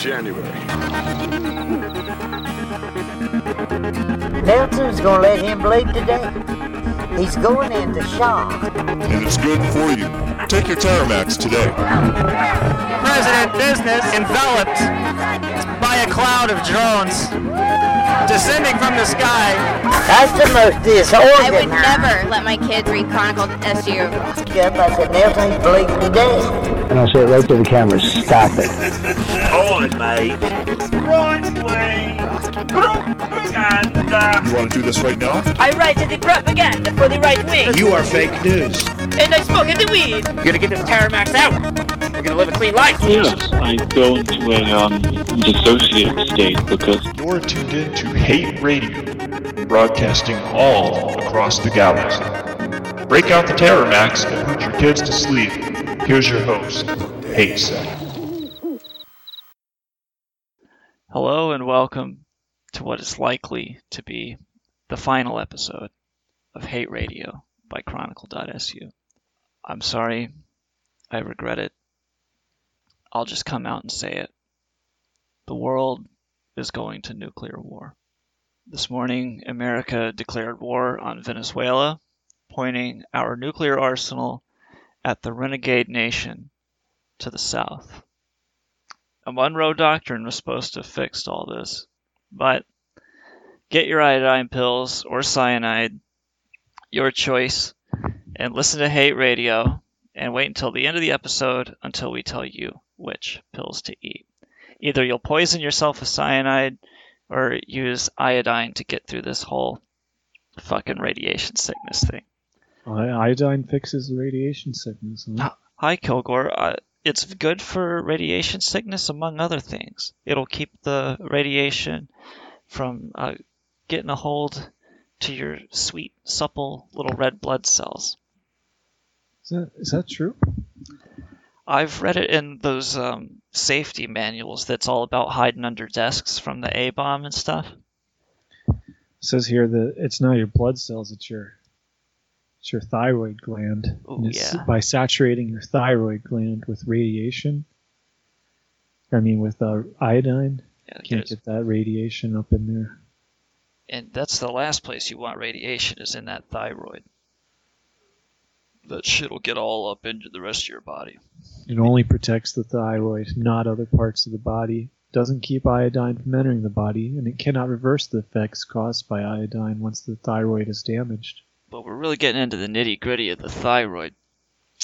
January. Nelson's gonna let him bleed today. He's going into shock. And it's good for you. Take your Terramax today. President business enveloped by a cloud of drones descending from the sky. That's the most I would never let my kids read Chronicle SU. Yep, I said Nelson, he's bleeding today. And I said right to the camera, stop it. You want to do this right now? I write the propaganda for the right wing, You are fake news. and I smoke the weed. You're gonna get this Terramax out. We're gonna live a clean life. Yes, I go into a um, dissociative state because You're tuned in to Hate Radio, broadcasting all across the galaxy. Break out the Terror Max and put your kids to sleep. Here's your host, Hatesec. Hello and welcome to what is likely to be the final episode of Hate Radio by Chronicle.su. I'm sorry, I regret it. I'll just come out and say it. The world is going to nuclear war. This morning, America declared war on Venezuela, pointing our nuclear arsenal at the renegade nation to the south. A Monroe Doctrine was supposed to have fixed all this, but get your iodine pills or cyanide, your choice, and listen to Hate Radio and wait until the end of the episode until we tell you which pills to eat. Either you'll poison yourself with cyanide or use iodine to get through this whole fucking radiation sickness thing. Iodine fixes radiation sickness. Huh? Hi, Kilgoar. Uh, it's good for radiation sickness, among other things. It'll keep the radiation from uh, getting a hold to your sweet, supple little red blood cells. Is that is that true? I've read it in those um, safety manuals that's all about hiding under desks from the A bomb and stuff. It says here that it's not your blood cells; it's your it's your thyroid gland. Ooh, yeah. by saturating your thyroid gland with radiation. I mean, with uh, iodine, Yeah, you can't get that radiation up in there. and that's the last place you want radiation is in that thyroid. That shit'll get all up into the rest of your body. It only protects the thyroid, not other parts of the body. Doesn't keep iodine from entering the body, and it cannot reverse the effects caused by iodine once the thyroid is damaged. But we're really getting into the nitty gritty of the thyroid.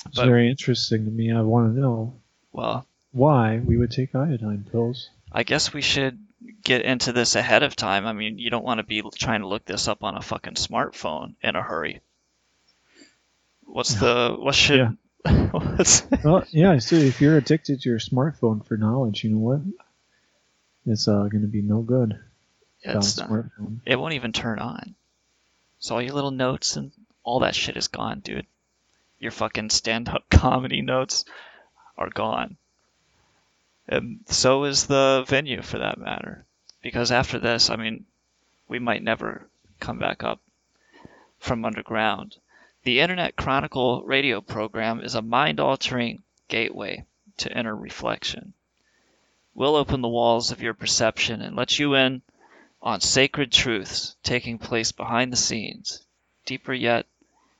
It's But- very interesting to me. I want to know Well, why we would take iodine pills. I guess we should get into this ahead of time. I mean, you don't want to be trying to look this up on a fucking smartphone in a hurry. What's the what should what's Well, yeah. So if you're addicted to your smartphone for knowledge, you know what? It's uh, going to be no good. without it's not, smartphone. it won't even turn on. So all your little notes and all that shit is gone, dude. Your fucking stand-up comedy notes are gone. And so is the venue for that matter. Because after this, I mean, we might never come back up from underground. The Internet Chronicle radio program is a mind altering gateway to inner reflection. We'll open the walls of your perception and let you in on sacred truths taking place behind the scenes, deeper yet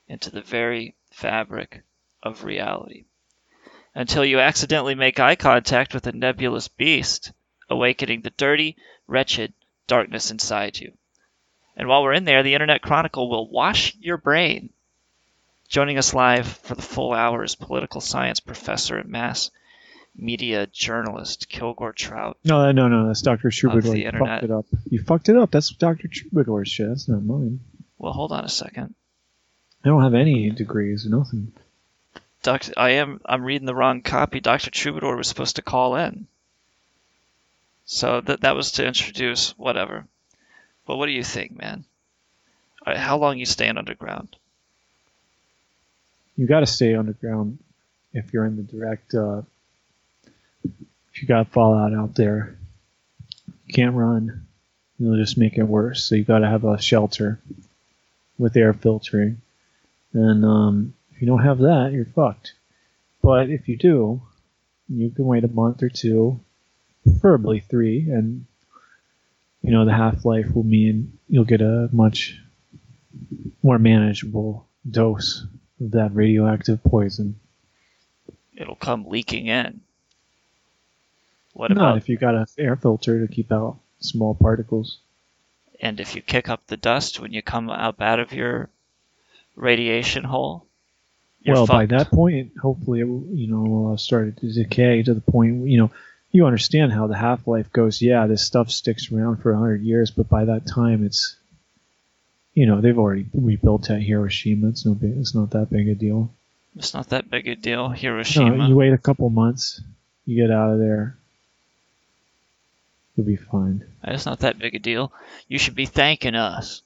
into the very fabric of reality. Until you accidentally make eye contact with a nebulous beast, awakening the dirty, wretched darkness inside you. And while we're in there, the Internet Chronicle will wash your brain. Joining us live for the full hour is political science professor at mass media journalist Kilgore Trout. No, no, no. That's Dr. Troubadour. You fucked it up. You fucked it up. That's Dr. Troubadour's shit. That's not mine. Well, hold on a second. I don't have any degrees. Or nothing. Doctor, I am. I'm reading the wrong copy. Doctor Troubadour was supposed to call in. So that that was to introduce whatever. But what do you think, man? Right, How long you staying underground? You got to stay underground if you're in the direct. Uh, you got fallout out there, you can't run. You'll just make it worse. So you got to have a shelter with air filtering, and um, if you don't have that, you're fucked. But if you do, you can wait a month or two, preferably three, and you know the half life will mean you'll get a much more manageable dose of that radioactive poison. It'll come leaking in. What Not about if you got an air filter to keep out small particles. and if you kick up the dust when you come up out of your radiation hole? Well, by that point, hopefully, it will, you know, uh, have started to decay to the point, where, you know, you understand how the half life goes. Yeah, this stuff sticks around for 100 years, but by that time, it's, you know, they've already rebuilt at Hiroshima. It's, no big, it's not that big a deal. It's not that big a deal. No, Hiroshima. you wait a couple months, you get out of there, you'll be fine. It's not that big a deal. You should be thanking us.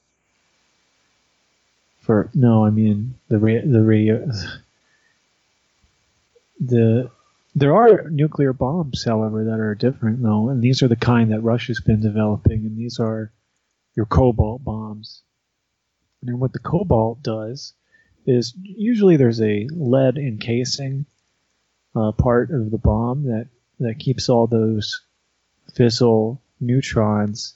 For no, I mean the ra- the radio. The there are nuclear bombs, however, that are different though, and these are the kind that Russia's been developing, and these are your cobalt bombs. And what the cobalt does is usually there's a lead encasing uh, part of the bomb that that keeps all those fissile neutrons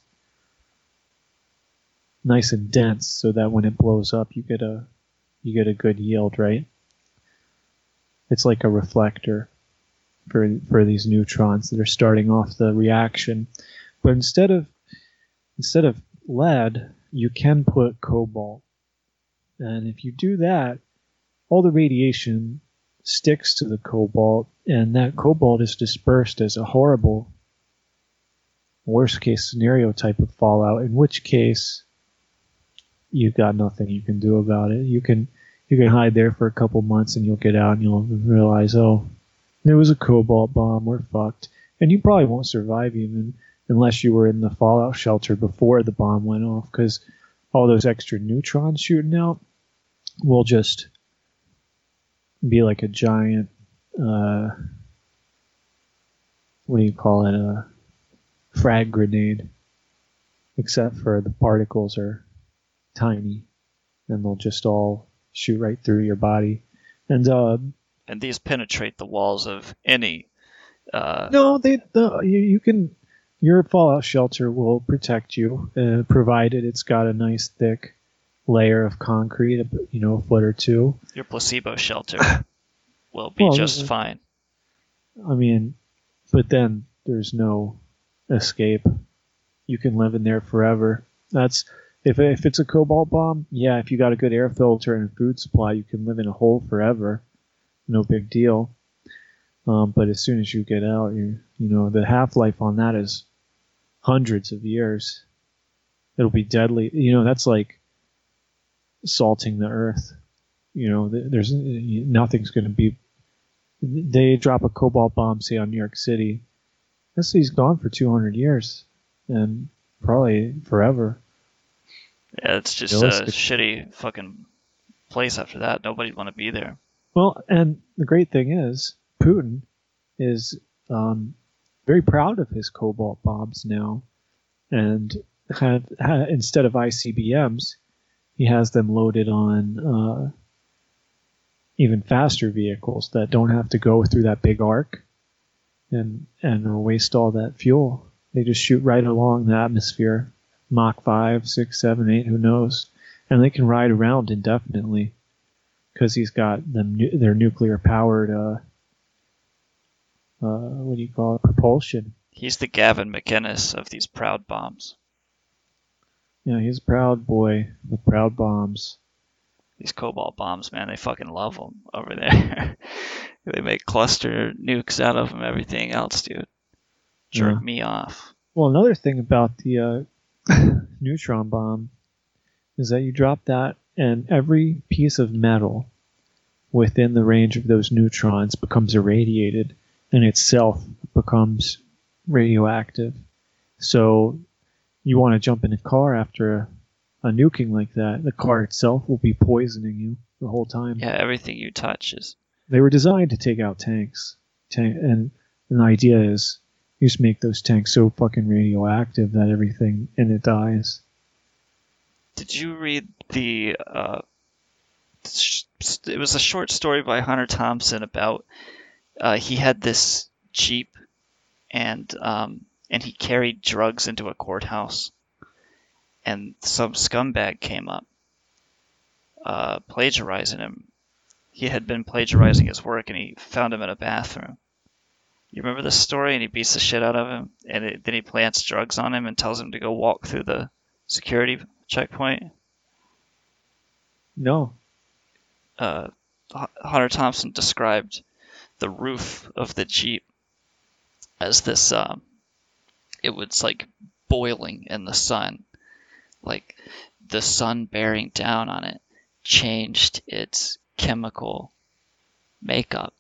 nice and dense so that when it blows up you get a you get a good yield, right? It's like a reflector for for these neutrons that are starting off the reaction. But instead of instead of lead, you can put cobalt. And if you do that, all the radiation sticks to the cobalt and that cobalt is dispersed as a horrible worst case scenario type of fallout, in which case you've got nothing you can do about it. You can you can hide there for a couple months and you'll get out and you'll realize, oh, there was a cobalt bomb, we're fucked. And you probably won't survive even unless you were in the fallout shelter before the bomb went off, because all those extra neutrons shooting out will just be like a giant uh, what do you call it? A frag grenade. Except for the particles are tiny and they'll just all shoot right through your body. And uh, And these penetrate the walls of any. Uh, no, they the, you, you can your fallout shelter will protect you, uh, provided it's got a nice thick layer of concrete, you know, a foot or two. Your placebo shelter will be Well, just uh, fine. I mean, but then there's no escape. You can live in there forever. That's if if it's a cobalt bomb, yeah. If you got a good air filter and food supply, you can live in a hole forever. No big deal. Um, but as soon as you get out, you you know the half life on that is hundreds of years. It'll be deadly. You know that's like salting the earth. You know there's nothing's going to be. They drop a cobalt bomb, say on New York City. This city's gone for 200 years, and probably forever. Yeah, it's just a shitty fucking place after that. Nobody'd want to be there. Well, and the great thing is, Putin is um, very proud of his cobalt bombs now, and have, ha, instead of ICBMs, he has them loaded on uh, even faster vehicles that don't have to go through that big arc and and waste all that fuel. They just shoot right along the atmosphere, Mach 5, 6, 7, 8, who knows, and they can ride around indefinitely because he's got them their nuclear powered uh, uh, what do you call it propulsion. He's the Gavin McInnes of these proud bombs. Yeah, he's a proud boy with proud bombs. These cobalt bombs, man, they fucking love them over there. they make cluster nukes out of them, everything else, dude. Jerk Yeah. me off. Well, another thing about the uh, neutron bomb is that you drop that, and every piece of metal within the range of those neutrons becomes irradiated, and itself becomes radioactive. So you want to jump in a car after a, nuking like that, the car itself will be poisoning you the whole time. Yeah, everything you touch is. They were designed to take out tanks, tank, and, and the idea is you just make those tanks so fucking radioactive that everything in it dies. Did you read the? Uh, it was a short story by Hunter Thompson about. Uh, he had this jeep, and um, and he carried drugs into a courthouse, and some scumbag came up, uh, plagiarizing him. He had been plagiarizing his work, and he found him in a bathroom. You remember this story? And he beats the shit out of him, and it, then he plants drugs on him and tells him to go walk through the security checkpoint. No. Uh, Hunter Thompson described the roof of the Jeep as this, um, it was like boiling in the sun. Like the sun bearing down on it changed its chemical makeup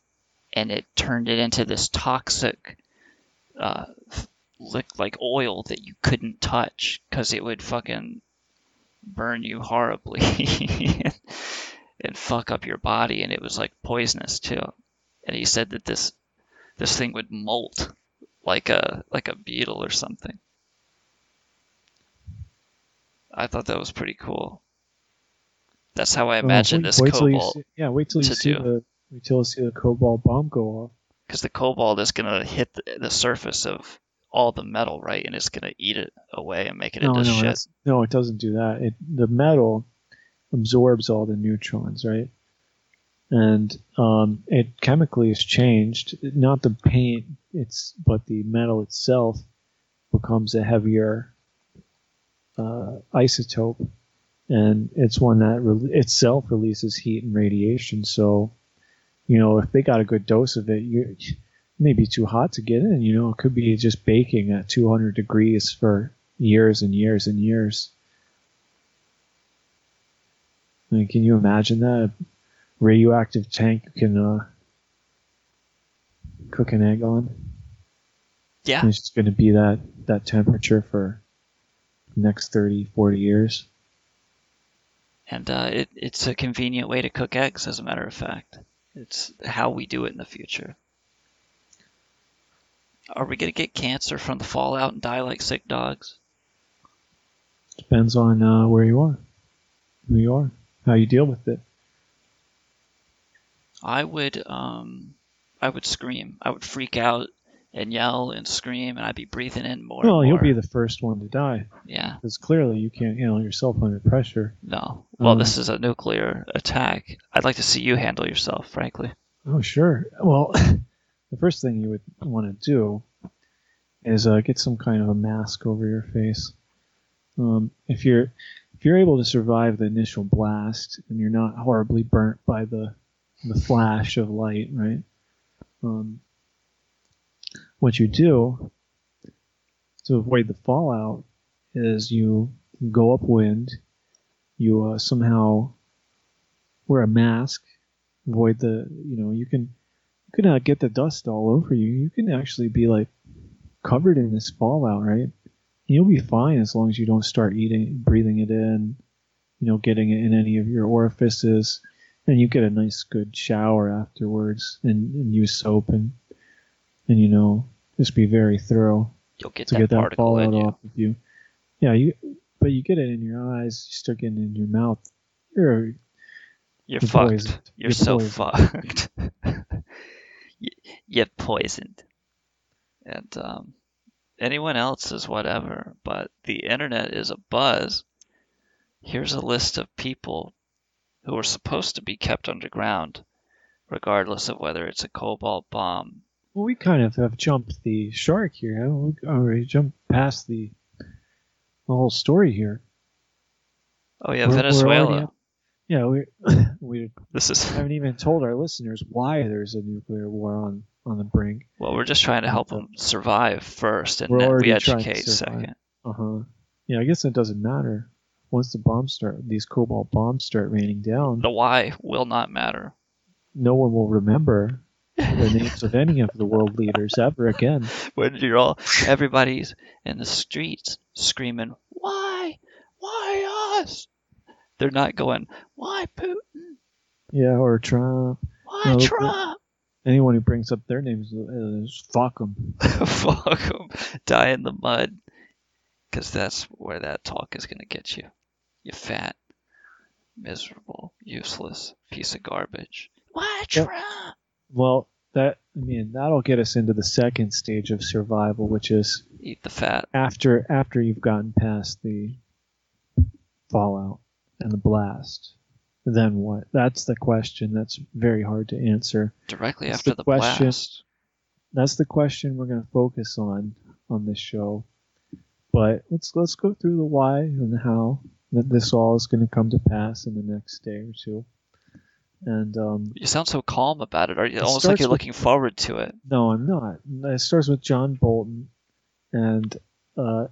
and it turned it into this toxic uh, lick like oil that you couldn't touch because it would fucking burn you horribly and fuck up your body and it was like poisonous too. And he said that this this thing would molt like a like a beetle or something i thought that was pretty cool that's how i Well, imagine this wait cobalt see- yeah, wait till you see do. the wait till you see the cobalt bomb go off. because the cobalt is going to hit the, the surface of all the metal, right? And it's going to eat it away and make it No, no, into shit. no, it doesn't do that. It the metal absorbs all the neutrons, right? And um, it chemically is changed. Not the paint, it's but the metal itself becomes a heavier uh, isotope, and it's one that re- itself releases heat and radiation. So, you know, if they got a good dose of it, you it may be too hot to get in. You know, it could be just baking at 200 degrees for years and years and years. I mean, can you imagine that? A radioactive tank you can uh, cook an egg on. Yeah. And it's just going to be that, that temperature for next 30, 40 years. And uh, it, it's a convenient way to cook eggs, as a matter of fact. It's how we do it in the future. Are we going to get cancer from the fallout and die like sick dogs? Depends on uh, where you are, who you are, how you deal with it. I would, um, I would scream. I would freak out and yell and scream, and I'd be breathing in more. well, and you'll be the first one to die. Yeah. Because clearly you can't handle yourself under pressure. No. Well, Um, this is a nuclear attack. I'd like to see you handle yourself, frankly. Oh, sure. Well, the first thing you would want to do is uh, get some kind of a mask over your face. Um, if you're if you're able to survive the initial blast and you're not horribly burnt by the the flash of light, right? Um, what you do to avoid the fallout is you go upwind, you uh, somehow wear a mask, avoid the you know you can you can uh, get the dust all over you. You can actually be like covered in this fallout, right? You'll be fine as long as you don't start eating, breathing it in, you know, getting it in any of your orifices, and you get a nice good shower afterwards, and, and use soap and and you know just be very thorough You'll get to that get that fallout off of you. Yeah, you but you get it in your eyes, you start getting it in your mouth. You're You're fucked. poisoned. You're, You're so poisoned. fucked. You- You're poisoned. And um, anyone else is whatever, but the internet is a buzz. Here's a list of people who are supposed to be kept underground, regardless of whether it's a cobalt bomb. Well, we kind of have jumped the shark here. We already jumped past the, the whole story here. Oh yeah, We're- we're Venezuela. yeah, we we This is haven't even told our listeners why there's a nuclear war on on the brink. well, we're just trying to help them survive first, and We're then we already trying to educate survive. second. Uh huh. Yeah, I guess it doesn't matter. Once the bombs start, these cobalt bombs start raining down, The why will not matter. no one will remember the names of any of the world leaders ever again. when you're all everybody's in the streets screaming, "Why? Why us?" They're not going, "Why Putin? Yeah, or Trump. Why No, Trump?" Anyone who brings up their names uh, is fuck them. Fuck 'em. Die in the mud. Because that's where that talk is going to get you. You fat, miserable, useless piece of garbage. Why Yep. Well, that I mean that'll get us into the second stage of survival, which is Eat the fat. after after you've gotten past the fallout and the blast. Then what? That's the question. That's very hard to answer. Directly That's after the the, question. blast. That's the question we're going to focus on on this show. But let's let's go through the why and the how that this all is going to come to pass in the next day or two. And um, You sound so calm about it. Are you almost like you're with- looking forward to it? No, I'm not. It starts with John Bolton and uh,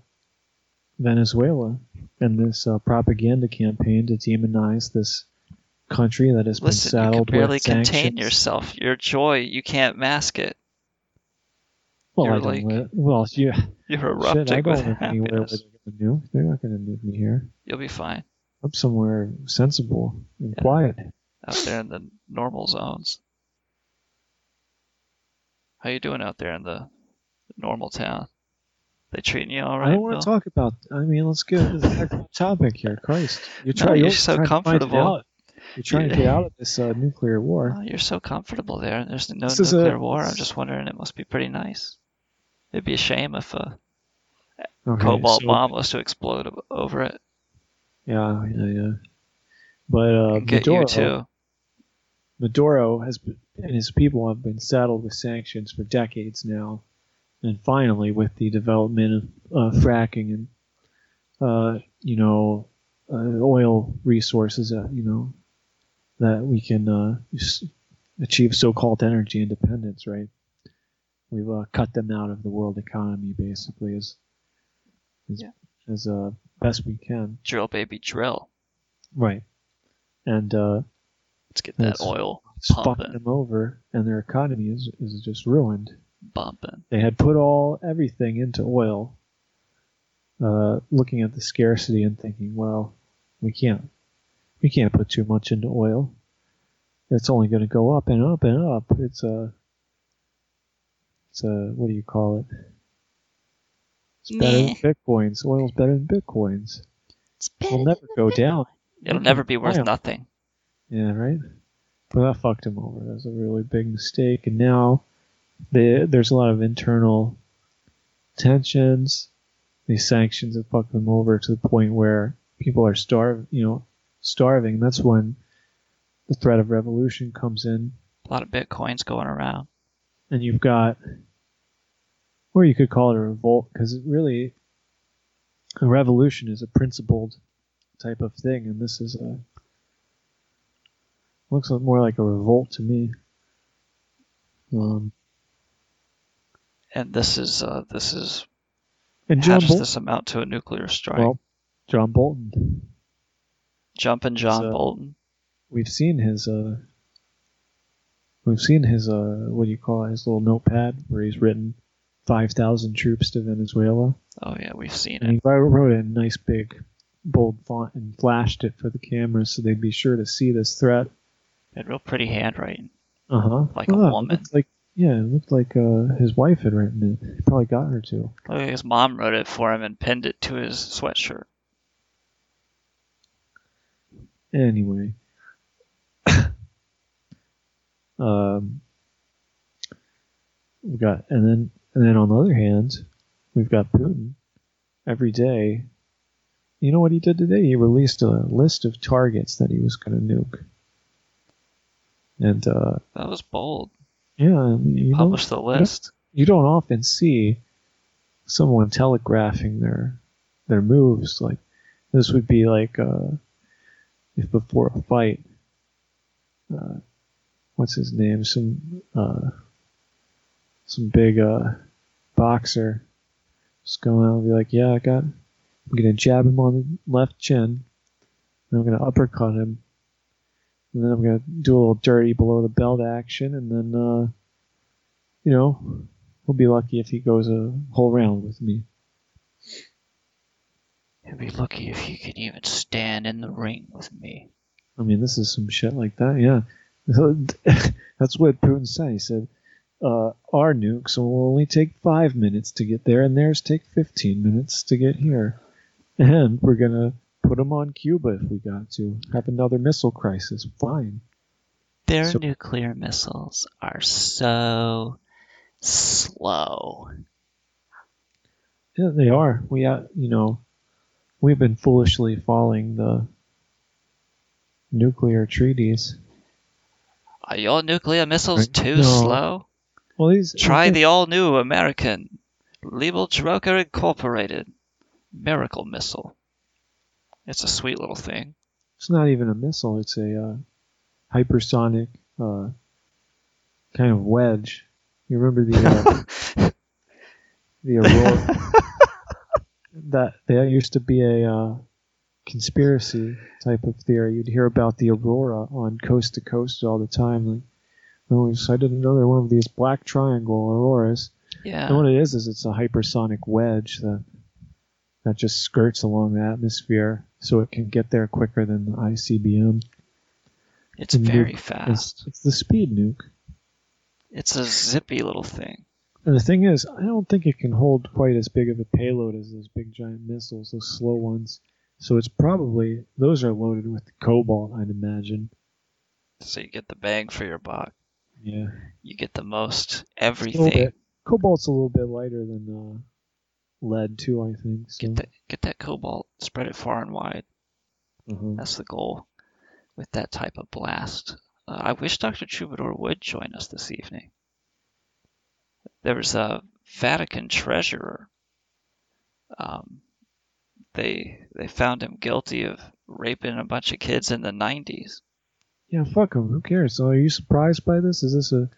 Venezuela and this uh, propaganda campaign to demonize this country that has Listen, been you can barely contain sanctions. yourself. Your joy, you can't mask it. Well, You're I don't like- Well, you. You're Shit, erupting I don't with anywhere where happiness. they're going to nuke. They're not going to nuke me here. You'll be fine I'm somewhere sensible and Yeah. quiet. Out there in the normal zones. How you doing out there in the normal town? They treating you all right? I don't want Bill? to talk about. I mean, let's get to the topic here. Christ, you're, No, you're you're so trying to find it comfortable. You're trying to get out of this uh, nuclear war. Oh, you're so comfortable there. There's no This is a- nuclear war. I'm just wondering. It must be pretty nice. It'd be a shame if a Okay, cobalt so- bomb was to explode over it. Yeah, yeah, yeah. But uh, Get Maduro, you too. Maduro has been, and his people have been saddled with sanctions for decades now, and finally, with the development of uh, fracking and uh, you know uh, oil resources, that you know that we can uh, achieve so-called energy independence, right? We've uh, cut them out of the world economy basically as as, Yeah. as uh, best we can, Drill, baby, drill. right? And uh, Let's get that oil pumping, them over, and their economy is is just ruined. bumping. They had put all everything into oil, uh, looking at the scarcity and thinking, well, we can't we can't put too much into oil. It's only going to go up and up and up. It's a it's a what do you call it? It's better than bitcoins. Oil's better than bitcoins. It's better It'll never go down. It'll never be worth nothing. Yeah, right. But that fucked him over. That was a really big mistake. And now they, there's a lot of internal tensions. These sanctions have fucked them over to the point where people are starving. You know, starving. That's when the threat of revolution comes in, A lot of bitcoins going around. and you've got, or you could call it a revolt, because it really, a revolution is a principled type of thing, and this is a looks more like a revolt to me. Um, And this is uh, this is and how does Bolton, this amount to a nuclear strike? well, John Bolton, Jumping John uh, Bolton. we've seen his uh, we've seen his uh, what do you call it? His little notepad where he's written five thousand troops to Venezuela, Oh yeah, we've seen and it. he wrote wrote it in nice big bold font and flashed it for the cameras so they'd be sure to see this threat. Had real pretty handwriting. Uh huh. Like a woman. Like yeah, it looked like uh, his wife had written it. He probably got her to. Like his mom wrote it for him and pinned it to his sweatshirt. Anyway. um we got and then and then on the other hand, we've got Putin every day. You know what he did today? He released a list of targets that he was gonna nuke. And uh That was bold. yeah, you don't, Publish the list. you don't often see someone telegraphing their their moves like this would be like uh, if before a fight uh, what's his name some uh, some big uh, boxer just going out and be like yeah I got I'm gonna jab him on the left chin and I'm gonna uppercut him and then I'm gonna do a little dirty below the belt action and then uh, you know, he'll be lucky if he goes a whole round with me. He'll be lucky if he can even stand in the ring with me. I mean, this is some shit like that. Yeah, that's what Putin said. He said, uh, "Our nukes will only take five minutes to get there, and theirs take 15 minutes to get here, and we're gonna put them on Cuba if we got to. Have another missile crisis. Fine." Their So- nuclear missiles are so slow. Yeah, they are. We, uh, you know, we've been foolishly following the nuclear treaties. Are your nuclear missiles Right. too No. slow? Well, these Try the all new American Liebel Drucker Incorporated Miracle Missile. It's a sweet little thing. It's not even a missile. It's a uh, hypersonic uh, kind of wedge. You remember the uh, the Aurora? that that used to be a uh, conspiracy type of theory. You'd hear about the Aurora on Coast to Coast all the time. Like, oh, we sighted another one of these black triangle auroras. Yeah. And what it is is it's a hypersonic wedge that that just skirts along the atmosphere, so it can get there quicker than the ICBM. It's very fast. It's, it's the speed nuke. It's a zippy little thing. And the thing is, I don't think it can hold quite as big of a payload as those big giant missiles, those slow ones. So it's probably those are loaded with cobalt, I'd imagine. So you get the bang for your buck. Yeah. You get the most A everything. bit. Cobalt's a little bit lighter than uh, lead too, I think. So. Get that get that cobalt, spread it far and wide. Mhm. That's the goal with that type of blast. Uh, I wish Dr. Troubadour would join us this evening. There was a Vatican treasurer. Um, they they found him guilty of raping a bunch of kids in the 90s. Yeah, fuck him. Who cares? So are you surprised by this? Is this a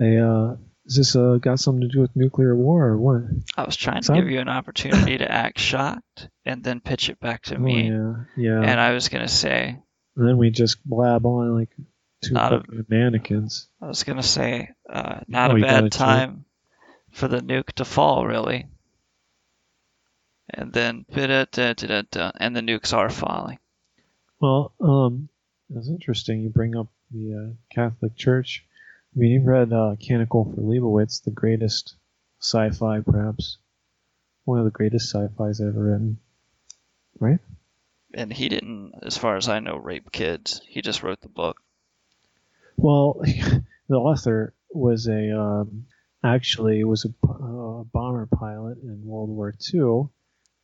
a uh, is this uh, got something to do with nuclear war or what? I was trying to give you an opportunity to act shocked and then pitch it back to Oh, me. yeah, yeah. And I was gonna say, And then we just blab on like two a- mannequins. I was gonna say, uh, not Oh, a bad time for the nuke to fall, really. And then, and the nukes are falling. Well, um, that's interesting. You bring up the uh, Catholic Church. I mean, you've read uh, Canticle for Leibowitz, the greatest sci-fi, perhaps one of the greatest sci-fis ever written, right? And he didn't, as far as I know, rape kids. He just wrote the book. Well, the author was a um, actually was a, uh, bomber pilot in World War II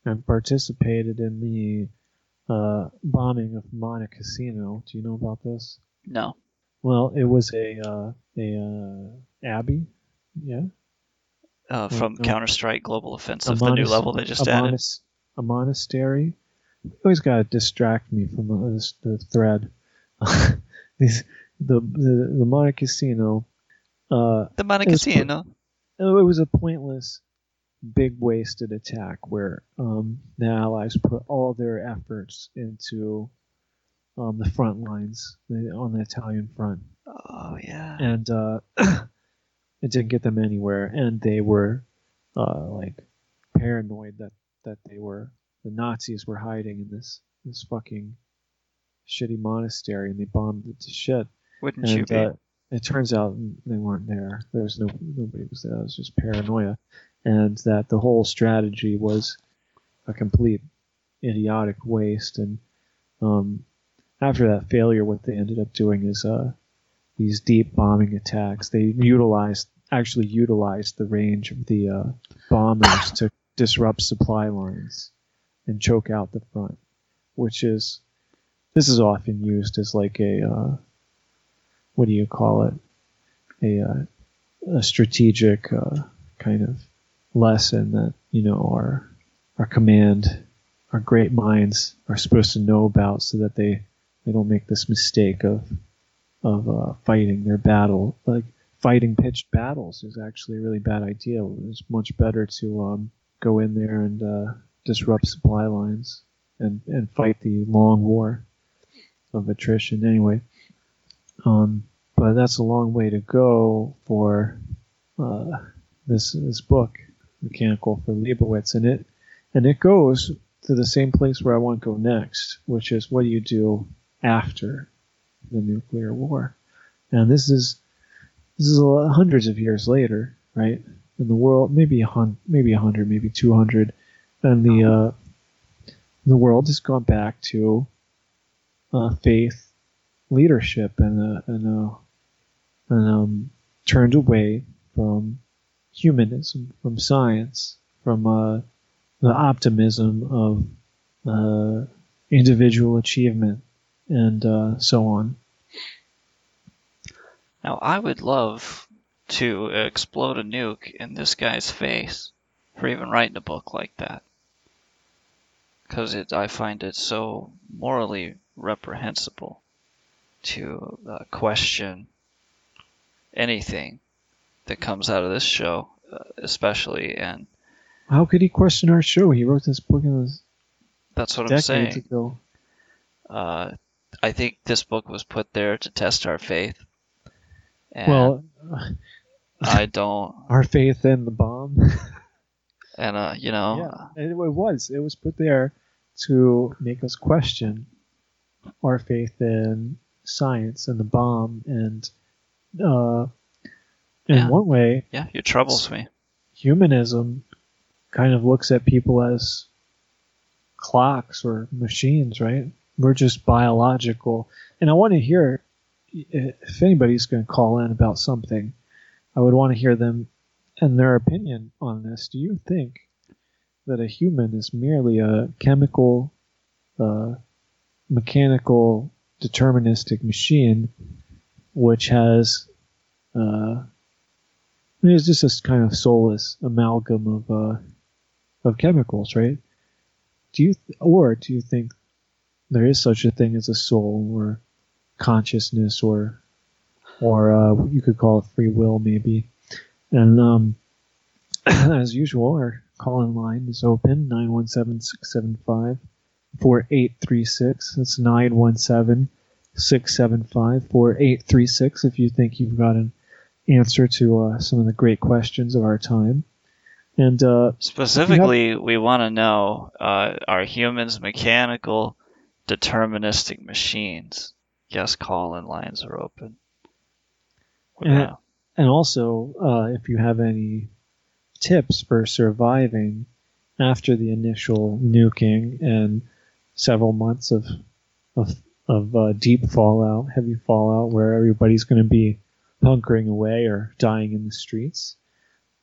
and participated in the uh, bombing of Monte Cassino. Do you know about this? No. Well, it was a uh, a uh, abbey, yeah, Uh, from no. Counter Strike Global Offensive, the new level they just a added. a monastery. You always gotta distract me from the, this, the thread. These the the the Monte Cassino. Uh, The Monte it was It was a pointless, big wasted attack where um, the Allies put all their efforts into um, the front lines the, on the Italian front Oh, yeah. and uh, it didn't get them anywhere. And they were uh, like paranoid that that they were the Nazis were hiding in this this fucking shitty monastery, and they bombed it to shit. Wouldn't and, you be? Uh, it turns out they weren't there. There was no nobody was there. It was just paranoia, and that the whole strategy was a complete idiotic waste. And um, after that failure, what they ended up doing is uh, these deep bombing attacks. They utilized actually utilized the range of the uh, bombers to disrupt supply lines and choke out the front, which is this is often used as like a uh, what do you call it a uh, a strategic uh, kind of lesson that you know our our command our great minds are supposed to know about so that they they don't make this mistake of of uh, fighting their battle. Like fighting pitched battles is actually a really bad idea. It's much better to um, go in there and uh, disrupt supply lines and and fight the long war of attrition anyway. Um, but that's a long way to go for uh, this this book, Mechanical for Leibowitz, and it and it goes to the same place where I want to go next, which is what do you do after the nuclear war? And this is this is hundreds of years later, right? In the world, maybe a hun- maybe a hundred, maybe two hundred, and the uh, the world has gone back to uh, faith leadership and uh, and uh, and um, turned away from humanism, from science, from uh, the optimism of uh, individual achievement, and uh, so on. Now, I would love to explode a nuke in this guy's face for even writing a book like that. Because I find it so morally reprehensible to uh, question anything that comes out of this show, uh, especially. And How could he question our show? He wrote this book in the that's what I'm saying. ago. Uh, I think this book was put there to test our faith. And Well, I don't, our faith in the bomb. and uh, you know, Yeah, it was. It was put there to make us question our faith in science and the bomb, and uh, in Yeah. one way, yeah, it troubles me. humanism kind of looks at people as clocks or machines, right? We're just biological. And I want to hear if anybody's going to call in about something, I would want to hear them and their opinion on this. Do you think that a human is merely a chemical, uh, mechanical, deterministic machine which has uh, it's just this kind of soulless amalgam of uh, of chemicals, right? Do you th- or do you think there is such a thing as a soul or consciousness or or uh, you could call free will maybe? And um, as usual, our call-in line is open 917-675-4836. That's 917-675-4836 if you think you've got an answer to uh, some of the great questions of our time. And uh, Specifically, we want to know uh, are humans mechanical, deterministic machines? Yes, call in lines are open. We're and, and also, uh, if you have any tips for surviving after the initial nuking and several months of of, of uh, deep fallout, heavy fallout, where everybody's going to be hunkering away or dying in the streets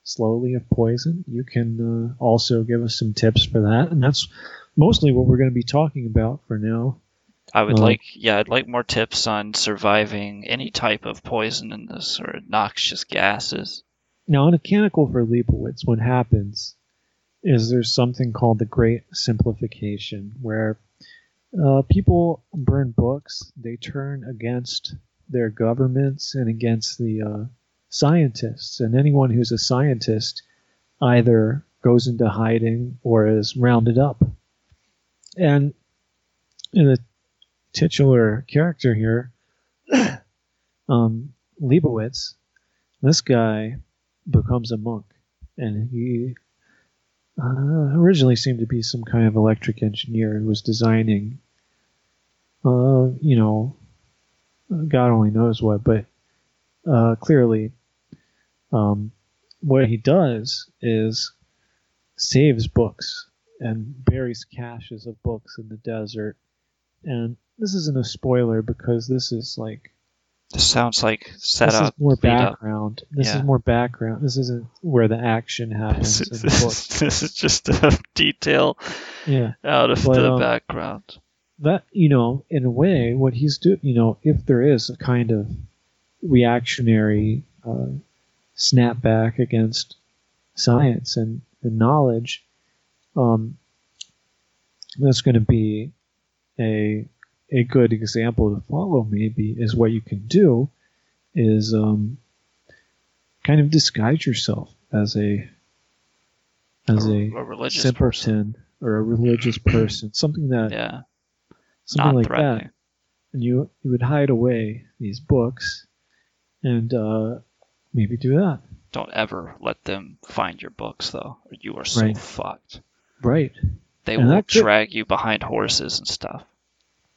slowly of poison, you can uh, also give us some tips for that. And that's mostly what we're going to be talking about for now. I would Uh, like, yeah, I'd like more tips on surviving any type of poisonous or noxious gases. Now, in Mechanical for Leibowitz, what happens is there's something called the Great Simplification, where uh, people burn books, they turn against their governments and against the uh, scientists, and anyone who's a scientist either goes into hiding or is rounded up. And in the titular character here, um, Leibowitz, this guy becomes a monk, and he uh, originally seemed to be some kind of electric engineer who was designing, uh, you know, God only knows what, but uh, clearly, um, what he does is saves books and buries caches of books in the desert. And this isn't a spoiler because this is like This sounds like set this up. is more lead up. background. This Yeah. is more background. This isn't where the action happens This in is, this is just a detail Yeah. out of But, the um, background. that you know in a way what he's doing you know if there is a kind of reactionary uh, snapback against science and, and knowledge um, that's going to be a a good example to follow maybe is what you can do is um, kind of disguise yourself as a as a, A religious simpleton or a religious person something that Yeah. something like that. And you you would hide away these books, and uh, maybe do that. Don't ever let them find your books, though, or you are so Right. fucked. Right. They And will could- drag you behind horses and stuff.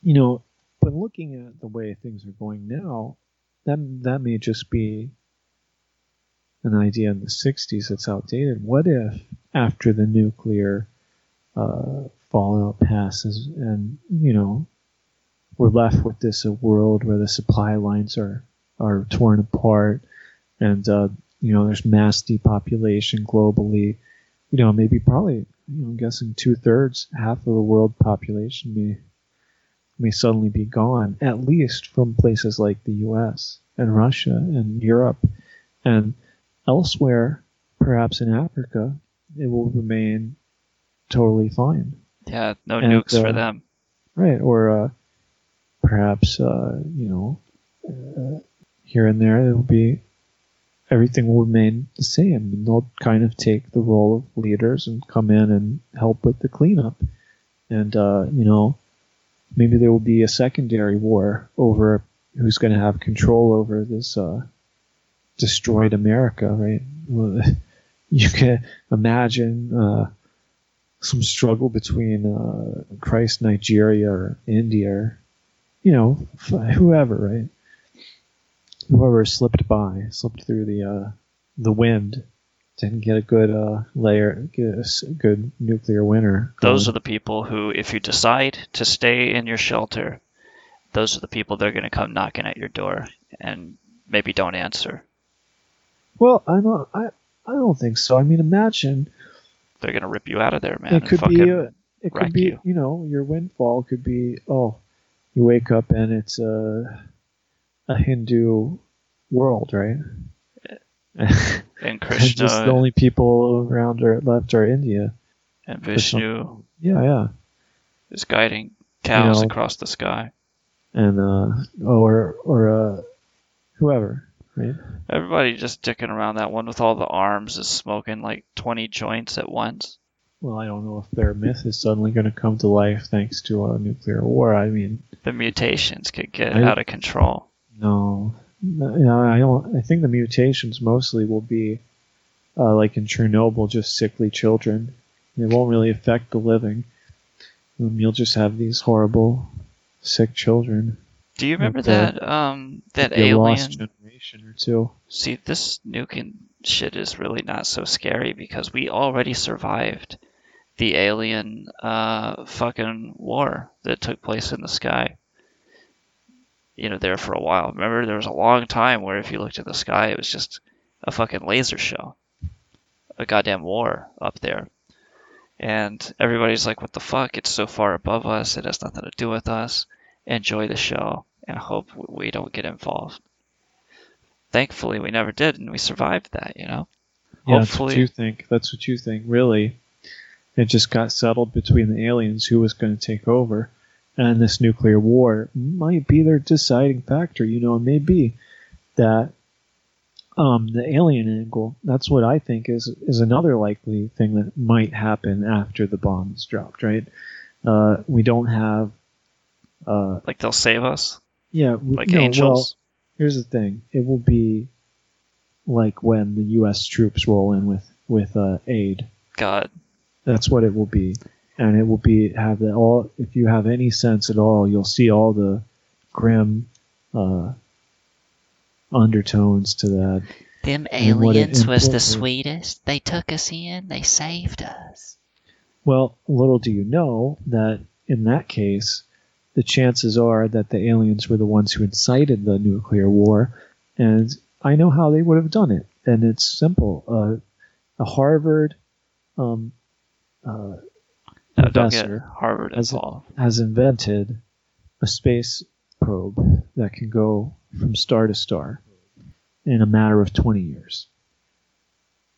You know, but looking at the way things are going now, that that may just be an idea in the '60s that's outdated. What if after the nuclear uh, fallout passes, and you know, we're left with this a world where the supply lines are are torn apart, and uh, you know, there's mass depopulation globally. You know, maybe probably, you know, I'm guessing two thirds, half of the world population may may suddenly be gone, at least from places like the U.S. and Russia and Europe, and elsewhere, perhaps in Africa, it will remain totally fine. Yeah, no And, nukes for uh, them. Right, or uh, perhaps uh, you know, uh, here and there, it will be everything will remain the same, and they'll kind of take the role of leaders and come in and help with the cleanup, and uh, you know, maybe there will be a secondary war over who's going to have control over this uh, destroyed America, right? You can imagine. Uh, some struggle between uh, Christ, Nigeria, or India, or, you know, whoever, right? Whoever slipped by, slipped through the uh, the wind, didn't get a good uh, layer, get a good nuclear winter. Those are the people who, if you decide to stay in your shelter, those are the people that are going to come knocking at your door and maybe don't answer. well, I don't, I, I don't think so. I mean, imagine They're going to rip you out of there, man. it could be, a, it could be, you. you know, your windfall could be, oh, you wake up and it's a, a Hindu world, right? and Krishna just the only people around or left are India. and. Vishnu Yeah, yeah. is guiding cows know, across the sky. And uh or or uh whoever, right? Everybody just dicking around that one with all the arms is smoking like 20 joints at once. Well, I don't know if their myth is suddenly going to come to life thanks to a nuclear war. I mean, The mutations could get I- out of control. No, no, I don't. I think the mutations mostly will be uh, like in Chernobyl, just sickly children. It won't really affect the living. Um, you'll just have these horrible, sick children. Do you remember uh, that um that Be a lost alien generation or two. See, this nuking shit is really not so scary because we already survived the alien uh, fucking war that took place in the sky. You know, there for a while. Remember, there was a long time where if you looked at the sky, it was just a fucking laser show, a goddamn war up there. And everybody's like, what the fuck? It's so far above us. It has nothing to do with us. Enjoy the show and hope we don't get involved thankfully we never did and we survived that you know Yeah, that's what you think. That's what you think. Really, it just got settled between the aliens who was going to take over, and this nuclear war might be their deciding factor. You know, it may be that um, the alien angle. That's what I think is is another likely thing that might happen after the bomb is dropped. Right? Uh, we don't have. Uh, like they'll save us yeah, we- like no, angels Well, here's the thing: it will be like when the U.S. troops roll in with with uh, aid. god That's what it will be, and it will be have that all. If you have any sense at all, you'll see all the grim uh, undertones to that. Them it aliens was the sweetest. They took us in. They saved us. Well, little do you know that in that case, the chances are that the aliens were the ones who incited the nuclear war, and I know how they would have done it. And it's simple. Uh, a Harvard um, uh, no, don't get professor harvard has, involved has invented a space probe that can go from star to star in a matter of 20 years.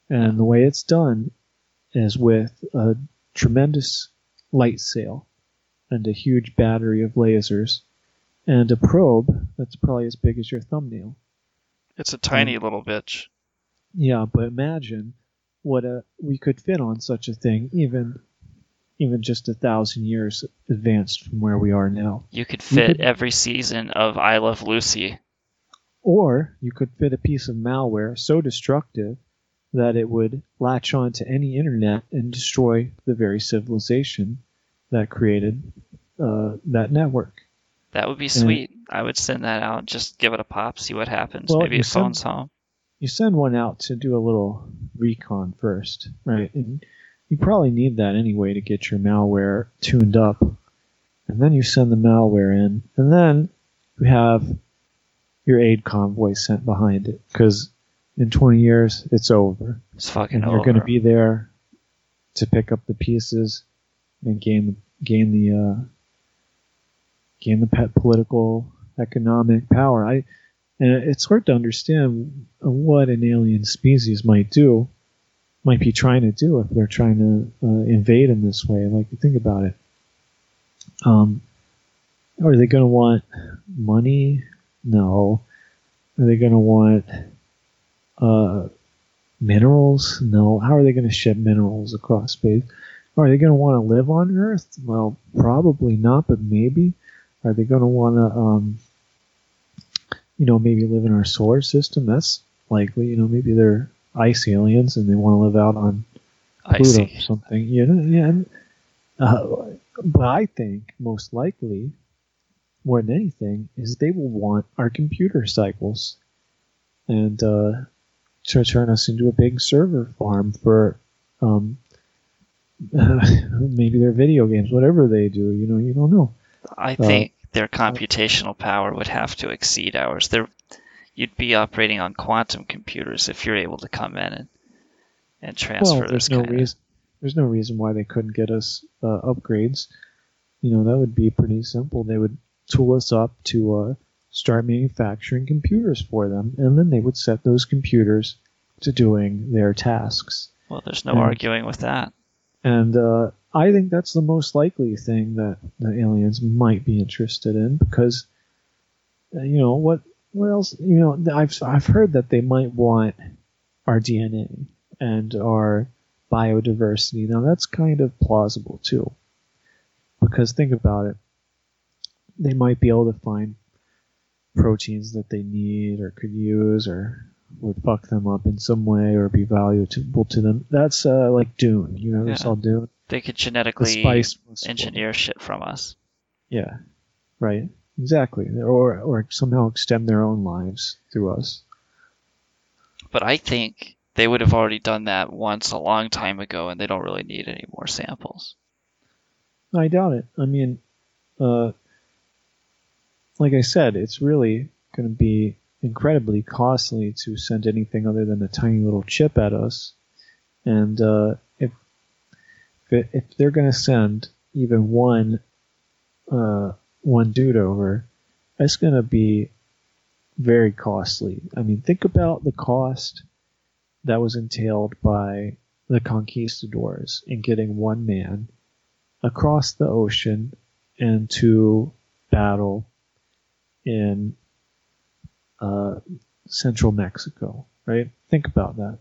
And the way it's done is with a tremendous light sail and a huge battery of lasers and a probe that's probably as big as your thumbnail. it's a tiny Um, little bitch Yeah, but imagine what a, we could fit on such a thing, even even just a thousand years advanced from where we are now. you could you fit could- every season of i love lucy Or you could fit a piece of malware so destructive that it would latch on to any internet and destroy the very civilization that created uh, that network. That would be And- sweet. I would send that out. Just give it a pop, see what happens. Well, Maybe you it phones home. You send one out to do a little recon first, right? And you probably need that anyway to get your malware tuned up. And then you send the malware in, and then you have your aid convoy sent behind it. Because in 20 years, it's over. It's fucking you're going to be there to pick up the pieces and gain gain the uh, gain the pet political economic power. I and it's hard to understand what an alien species might do, might be trying to do if they're trying to uh, invade in this way. Like think about it. Um, are they going to want money? No. Are they going to want uh, minerals? No. How are they going to ship minerals across space? Are they going to want to live on Earth? Well, probably not, but maybe. Are they going to want to, um, you know, maybe live in our solar system? That's likely. You know, maybe they're ice aliens and they want to live out on Pluto or something. You know, yeah. and, Uh, but I think most likely, more than anything, is they will want our computer cycles and uh, to turn us into a big server farm for um, maybe their video games, whatever they do. You know, you don't know. I Uh, think their computational power would have to exceed ours. There, you'd be operating on quantum computers if you're able to come in and, and transfer well, this there's no kind of. reason. There's no reason why they couldn't get us uh, upgrades. You know, that would be pretty simple. They would tool us up to uh, start manufacturing computers for them, and then they would set those computers to doing their tasks. Well, there's no And- arguing with that. And uh, I think that's the most likely thing that the aliens might be interested in because, uh, you know, what what else? You know, I've I've heard that they might want our DNA and our biodiversity. Now that's kind of plausible too, because think about it. They might be able to find proteins that they need or could use or would fuck them up in some way or be valuable to them. That's uh, like Dune. You ever Yeah. saw Dune? They could genetically spice was- engineer shit from us. Yeah, right. Exactly. Or or somehow extend their own lives through us. But I think they would have already done that once a long time ago, and they don't really need any more samples. I doubt it. I mean, uh, like I said, it's really going to be incredibly costly to send anything other than a tiny little chip at us. And uh, if if, it, if they're going to send even one uh, one dude over, it's going to be very costly. I mean, think about the cost that was entailed by the conquistadors in getting one man across the ocean and to battle in uh, central Mexico, right? Think about that.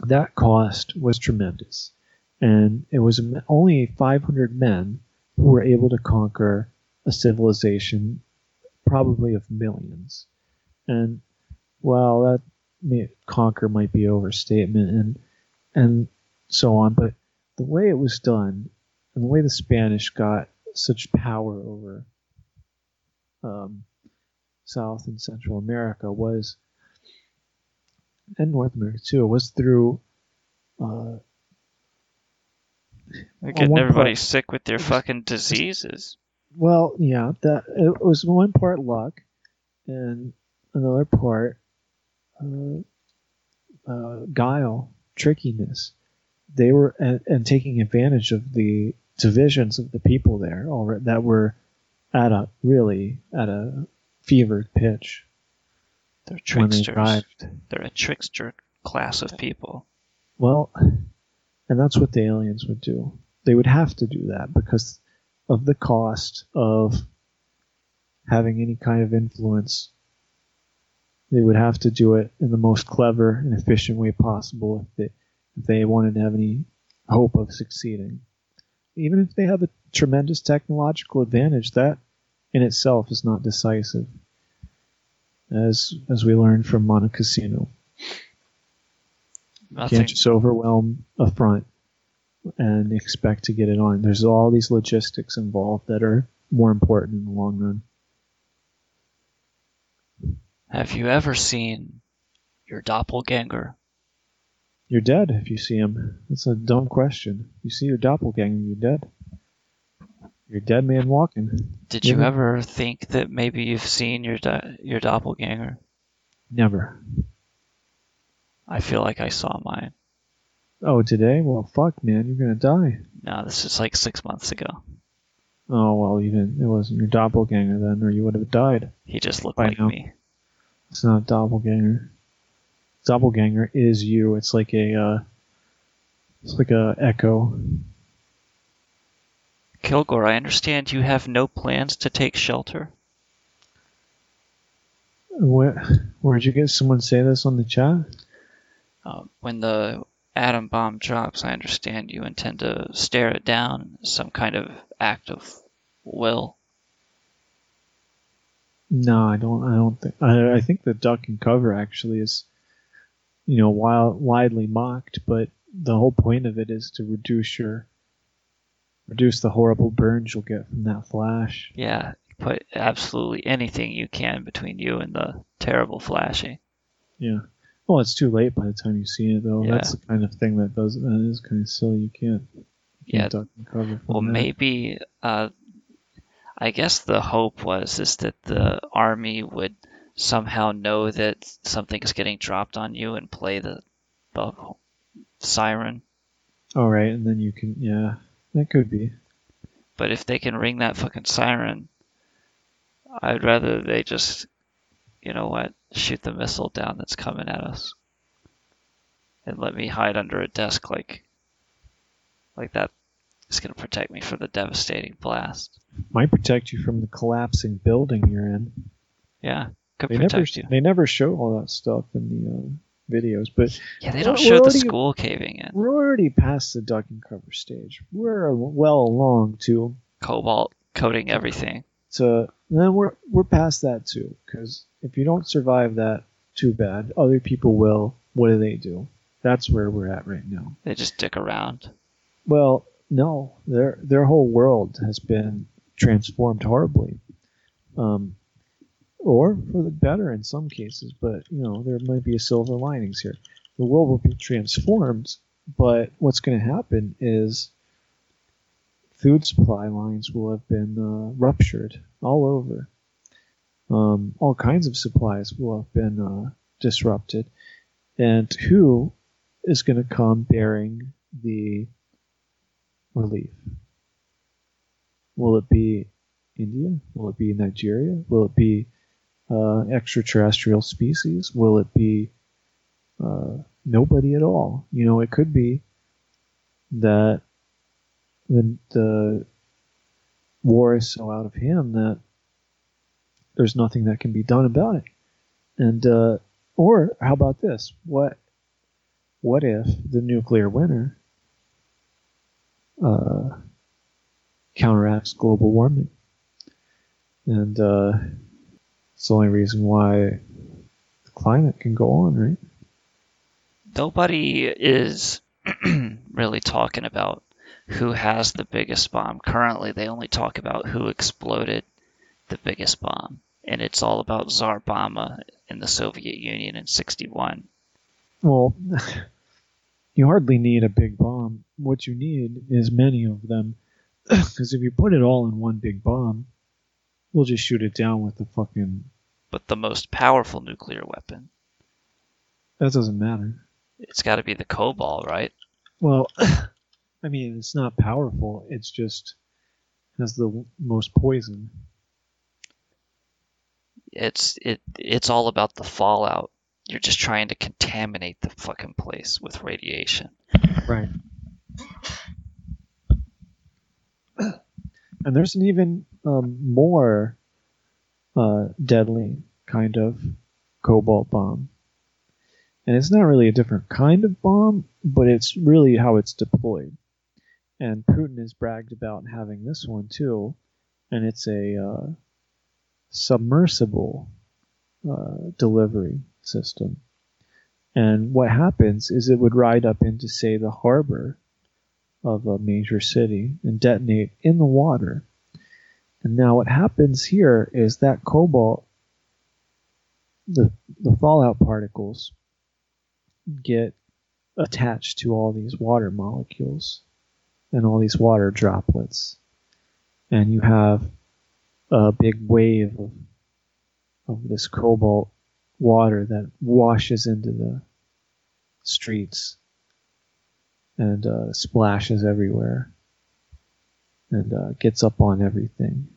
That cost was tremendous. And it was only 500 men were able to conquer a civilization probably of millions. And well, that may, conquer might be overstatement and and so on, but the way it was done and the way the Spanish got such power over um, South and Central America was, and North America too, was through. Uh, Getting everybody part- sick with their fucking diseases. Well, yeah, that it was one part luck, and another part uh, uh, guile, trickiness. They were and, and taking advantage of the divisions of the people there already that were at a really at a fevered pitch. They're when they tricksters. They're a trickster class of people. Well, and that's what the aliens would do. They would have to do that because of the cost of having any kind of influence. They would have to do it in the most clever and efficient way possible if they, if they wanted to have any hope of succeeding. Even if they have a tremendous technological advantage, that in itself is not decisive, as as we learned from Monte Cassino. You Nothing. can't just overwhelm a front and expect to get it on. There's all these logistics involved that are more important in the long run. Have you ever seen your doppelganger? You're dead if you see him. That's a dumb question. You see your doppelganger, you're dead. You're a dead man walking. Did you ever think that maybe you've seen your do- your doppelganger? Never. I feel like I saw mine. Oh, today? Well, fuck, man, you're gonna die. No, this is like six months ago. Oh well, you didn't. It wasn't your doppelganger then, or you would have died. He just looked like now. me. It's not doppelganger. Doppelganger is you. It's like a. Uh, it's like a echo. Kilgoar, I understand you have no plans to take shelter. Where? Where'd you get someone say this on the chat? Uh, when the atom bomb drops, I understand you intend to stare it down, some kind of act of will. No, I don't. I don't think. I, I think the duck and cover actually is, you know, wild, widely mocked. But the whole point of it is to reduce your, reduce the horrible burns you'll get from that flash. Yeah, put absolutely anything you can between you and the terrible flashing. Yeah. Well, it's too late by the time you see it, though. Yeah. That's the kind of thing that does. That is kind of silly. You can't. You Yeah. can't duck and cover. From Well, that. maybe. Uh, I guess the hope was is that the army would somehow know that something's getting dropped on you and play the the siren. All right, and then you can. Yeah, that could be. But if they can ring that fucking siren, I'd rather they just, you know what, shoot the missile down that's coming at us, and let me hide under a desk like, like that is gonna protect me from the devastating blast. Might protect you from the collapsing building you're in. Yeah, could They never. protect you. They never show all that stuff in the uh, videos, but Yeah, they don't show the school caving in. We're already past the duck and cover stage. We're well along to Cobalt coating everything. So then we're we're past that too. Because if you don't survive that, too bad. Other people will. What do they do? That's where we're at right now. They just stick around. Well, no, their their whole world has been transformed horribly, um, or for the better in some cases. But you know, there might be a silver linings here. The world will be transformed, but what's going to happen is food supply lines will have been uh, ruptured all over. Um, all kinds of supplies will have been uh, disrupted, and who is going to come bearing the relief? Will it be India? Will it be Nigeria? Will it be uh, extraterrestrial species? Will it be uh, nobody at all? You know, it could be that the, the war is so out of hand that there's nothing that can be done about it. And uh, or how about this? What what if the nuclear winter uh, counteracts global warming? And uh, it's the only reason why the climate can go on, right? Nobody is really talking about who has the biggest bomb. Currently, they only talk about who exploded the biggest bomb. And it's all about Tsar Bomba in the Soviet Union in 61. Well, you hardly need a big bomb. What you need is many of them. Because if you put it all in one big bomb, we'll just shoot it down with the fucking. But the most powerful nuclear weapon, That doesn't matter. it's got to be the Cobalt, right? Well, I mean, it's not powerful. It's just has the most poison. It's it it's all about the fallout. You're just trying to contaminate the fucking place with radiation. Right. And there's an even um, more uh, deadly kind of cobalt bomb. And it's not really a different kind of bomb, but it's really how it's deployed. And Putin has bragged about having this one too, and it's a uh, submersible uh, delivery system. And what happens is it would ride up into, say, the harbor of a major city and detonate in the water. And now what happens here is that cobalt, the, the fallout particles, get attached to all these water molecules and all these water droplets. And you have a big wave of, of this cobalt water that washes into the streets and uh, splashes everywhere and uh, gets up on everything.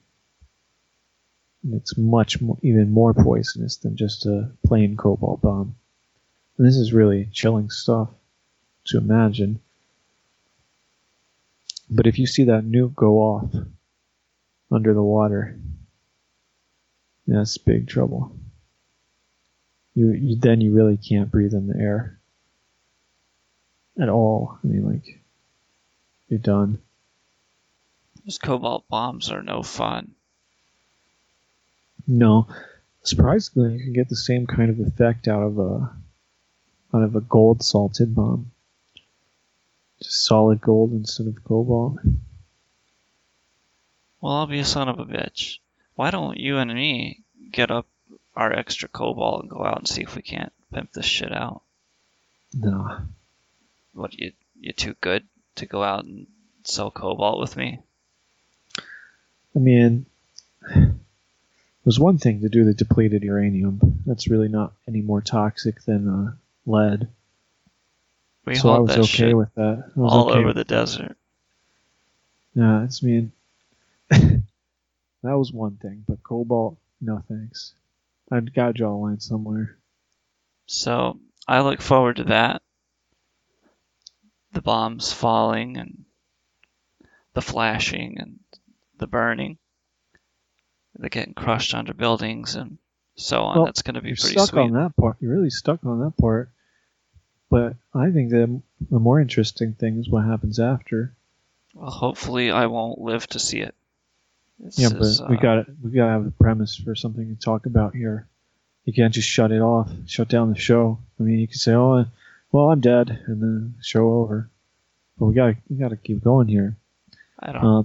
And it's much more, even more poisonous than just a plain cobalt bomb. And this is really chilling stuff to imagine. But if you see that nuke go off under the water, that's big trouble. You, you then you really can't breathe in the air at all. I mean, like you're done. Those cobalt bombs are no fun. No, surprisingly, you can get the same kind of effect out of a out of a gold salted bomb. Just solid gold instead of cobalt. Well, I'll be a son of a bitch. Why don't you and me get up our extra cobalt and go out and see if we can't pimp this shit out? No. What you you too good to go out and sell cobalt with me? I mean, there's one thing to do the depleted uranium. That's really not any more toxic than uh, lead. We so I was that okay shit with that. Was all okay over the desert. Yeah, it's I mean that was one thing, but cobalt, no thanks. I'd gotta draw a line somewhere. So I look forward to that. The bombs falling and the flashing and the burning. The getting crushed under buildings and so on. Well, That's going to be you're pretty stuck sweet. on that part. You're really stuck on that part. But I think that the more interesting thing is what happens after. Well, hopefully I won't live to see it. This yeah, but is, we uh, got we got to have a premise for something to talk about here. You can't just shut it off, shut down the show. I mean, you can say, "Oh, well, I'm dead," and then show over. But we got we got to keep going here. I don't. Uh,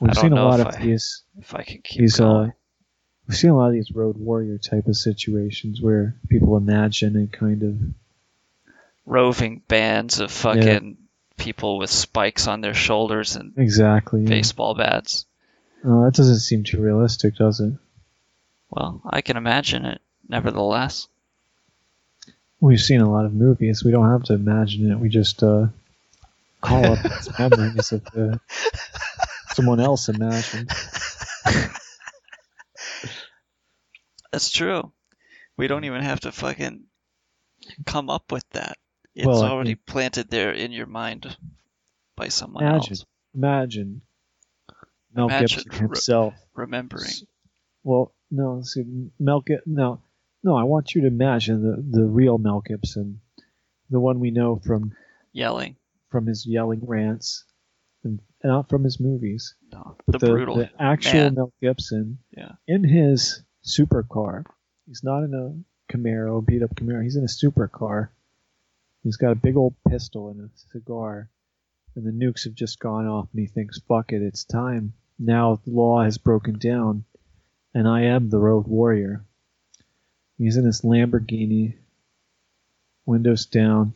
we've I don't seen a lot of I- these. if I can keep these, going. Uh, we've seen a lot of these road warrior type of situations where people imagine and kind of roving bands of fucking people with spikes on their shoulders and exactly. yeah. baseball bats. Uh, that doesn't seem too realistic, does it? Well, I can imagine it. Nevertheless, We've seen a lot of movies. We don't have to imagine it. We just uh, call up these memories of uh, someone else imagined. that's true. We don't even have to fucking come up with that. It's Well, I already planted there in your mind by someone Imagine, else. imagine Mel Gibson re- himself. Remembering. Well, no, see, Mel Gibson. No, no. I want you to imagine the the real Mel Gibson, the one we know from Yelling. from his yelling rants, and not from his movies. No, But the the, brutal the actual man. Mel Gibson Yeah. in his supercar. He's not in a Camaro, beat up Camaro. He's in a supercar. He's got a big old pistol and a cigar, and the nukes have just gone off, and he thinks, "Fuck it, it's time." Now the law has broken down, and I am the road warrior. He's in his Lamborghini, windows down,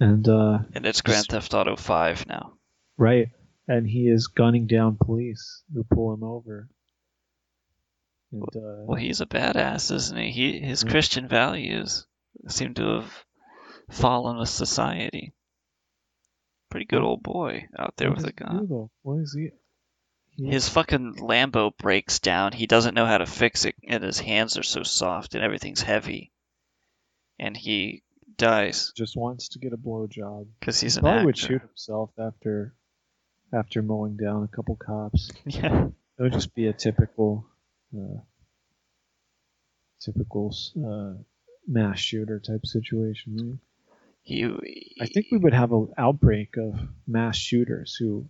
and uh, And it's Grand Theft Auto 5 now. Right. And he is gunning down police who pull him over. And, uh, Well, he's a badass, isn't he? He his Yeah. Christian values seem to have fallen with society. Pretty good old boy out there what with a does he do, gun. though? What is he? he His fucking Lambo breaks down. He doesn't know how to fix it, and his hands are so soft, and everything's heavy. And he dies just wants to get a blowjob. because he's He an probably would shoot himself after after mowing down a couple cops. Yeah. It would just be a typical uh, typical uh, mass shooter type situation. right? He, I think we would have an outbreak of mass shooters who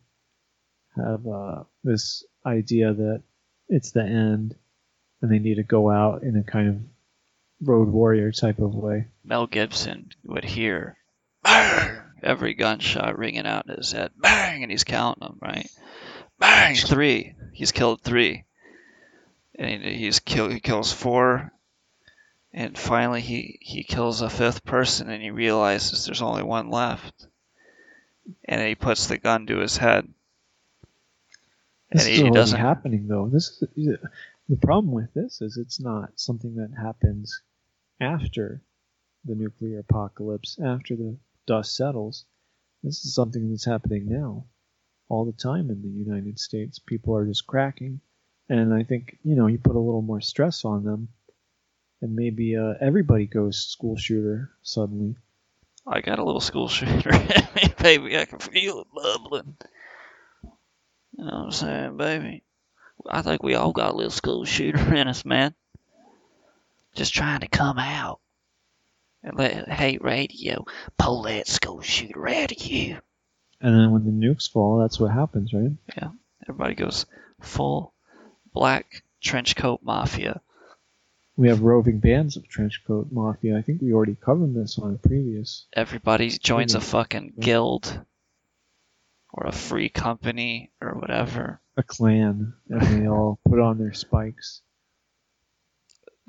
have uh, this idea that it's the end and they need to go out in a kind of road warrior type of way. Mel Gibson would hear bang, every gunshot ringing out in his head, bang, and he's counting them, right? Bang, three. He's killed three, and he's kill, he kills four, and finally he he kills a fifth person, and he realizes there's only one left, and he puts the gun to his head. This And is he already doesn't- happening though. This is the problem with this is it's not something that happens after the nuclear apocalypse, after the dust settles. This is something that's happening now, all the time in the United States. People are just cracking, and I think you know you put a little more stress on them, and maybe uh, everybody goes school shooter suddenly. I got a little school shooter in me, baby. I can feel it bubbling. You know what I'm saying, baby? I think we all got a little school shooter in us, man. Just trying to come out. And let hate radio pull that school shooter out of you. And then when the nukes fall, that's what happens, right? Yeah. Everybody goes full black trench coat mafia. We have roving bands of trenchcoat mafia. I think we already covered this on a previous. Everybody joins a fucking guild or a free company or whatever. a clan, and they all put on their spikes.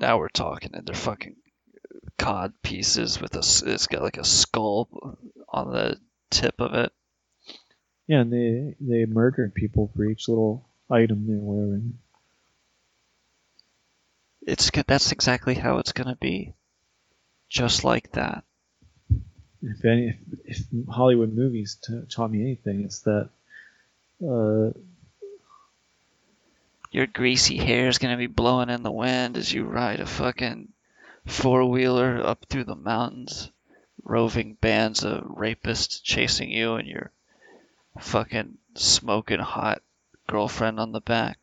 Now we're talking, and they're fucking cod pieces with a. It's got like a skull on the tip of it. Yeah, and they they murder people for each little item they're wearing. It's that's exactly how it's gonna be, just like that. If any, if, if Hollywood movies t- taught me anything, it's that uh, Your greasy hair is gonna be blowing in the wind as you ride a fucking four wheeler up through the mountains, roving bands of rapists chasing you and your fucking smoking hot girlfriend on the back.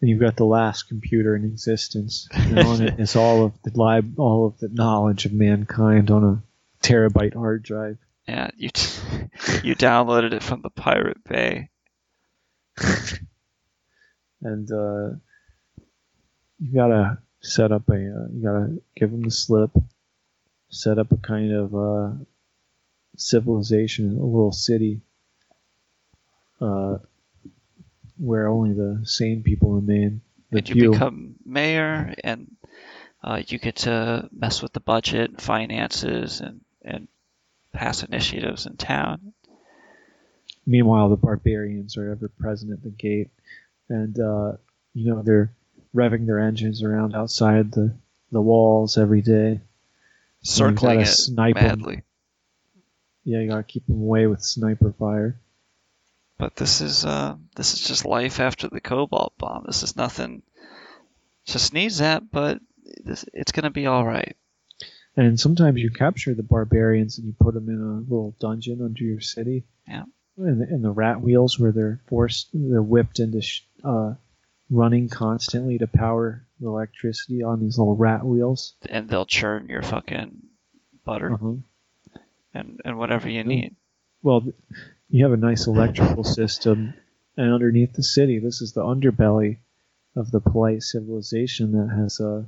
And you've got the last computer in existence, and on it is all of the lib- all of the knowledge of mankind on a terabyte hard drive. Yeah, you t- you downloaded it from the Pirate Bay. and uh, you gotta set up a uh, you gotta give them the slip set up a kind of uh, civilization a little city uh, where only the sane people remain. The and you few. become mayor, and uh, you get to mess with the budget, and finances, and and pass initiatives in town. meanwhile the barbarians are ever present at the gate. And uh, you know they're revving their engines around outside the, the walls every day. Circling it snipe madly. yeah you gotta keep them away with sniper fire But this is uh this is just life after the cobalt bomb. This is nothing. Just needs that, but this, it's gonna be all right. And sometimes you capture the barbarians and you put them in a little dungeon under your city. Yeah. And the, and the rat wheels where they're forced, they're whipped into sh- uh, running constantly to power the electricity on these little rat wheels. And they'll churn your fucking butter Uh-huh. and and whatever you need. Well, you have a nice electrical system, and underneath the city, this is the underbelly of the polite civilization that has uh,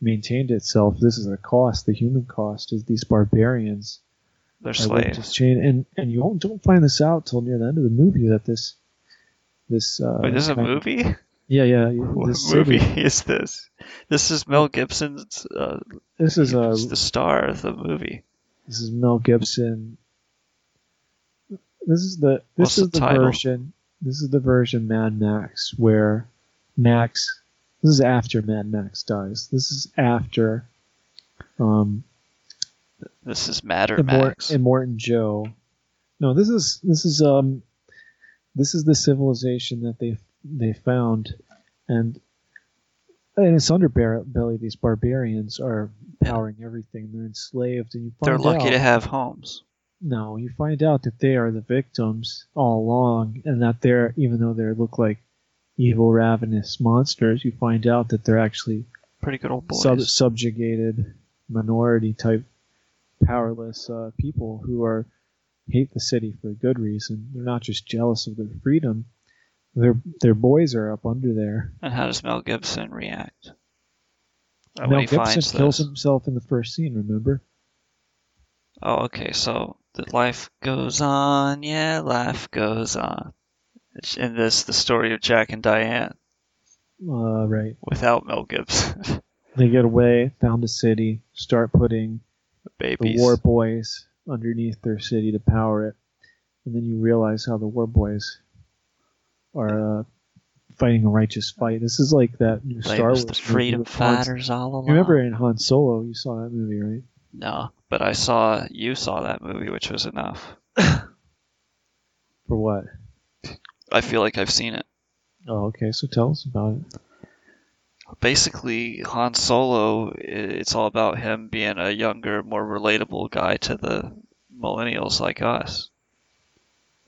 maintained itself. This is the cost, the human cost, is these barbarians. They're slaves. chain, and and you won't, don't find this out till near the end of the movie that this this uh, Wait, this is a movie? Yeah, yeah. What This movie city- is this? This is Mel Gibson's. Uh, This is uh, the star of the movie. This is Mel Gibson. This is the What's this is the the, version. This is the version Mad Max where Max. This is after Mad Max dies. This is after um This is Matter Immort- Max. Immortan Joe. No, this is this is um this is the civilization that they they found, and in its underbelly, these barbarians are powering everything. They're enslaved, and you find They're lucky out, to have homes. No, you find out that they are the victims all along, and that they're even though they look like evil, ravenous monsters, you find out that they're actually Pretty good old boys. sub- subjugated minority type powerless uh, people who are hate the city for a good reason. They're not just jealous of their freedom. Their their boys are up under there. And how does Mel Gibson react? Uh, Mel Gibson kills this. himself in the first scene. Remember? Oh, okay. So the life goes on. Yeah, life goes on. It's in this the story of Jack and Diane Uh, right. without Mel Gibson. They get away, found a city, start putting Babies. the war boys underneath their city to power it, and then you realize how the war boys are uh, fighting a righteous fight. This is like that new Star Wars the movie freedom Han- fighters all along. You remember in Han Solo, you saw that movie, right? No, but I saw you saw that movie, which was enough. For what? I feel like I've seen it. Oh, okay. So tell us about it. Basically, Han Solo. It's all about him being a younger, more relatable guy to the millennials like us.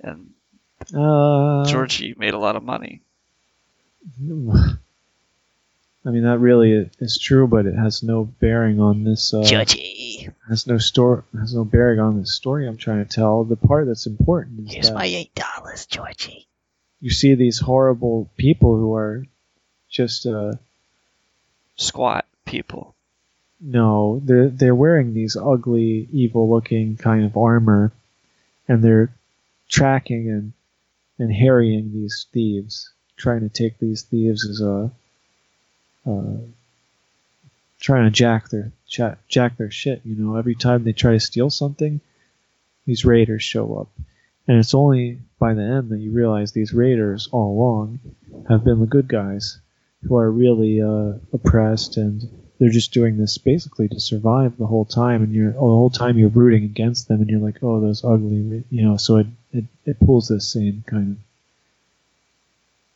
And Uh, Georgie made a lot of money. I mean, that really is true, but it has no bearing on this. Uh, Georgie. Has no story. Has no bearing on the story I'm trying to tell. The part that's important is Here's that my eight dollars, Georgie. you see these horrible people who are just uh, Squat people. no, they're they're wearing these ugly, evil-looking kind of armor, and they're tracking and and harrying these thieves, trying to take these thieves as a uh, trying to jack their jack, their shit. You know, every time they try to steal something, these raiders show up, and it's only by the end that you realize these raiders all along have been the good guys who are really uh, oppressed and they're just doing this basically to survive the whole time and you're the whole time you're rooting against them and you're like oh those ugly you know so it it, it pulls this same kind of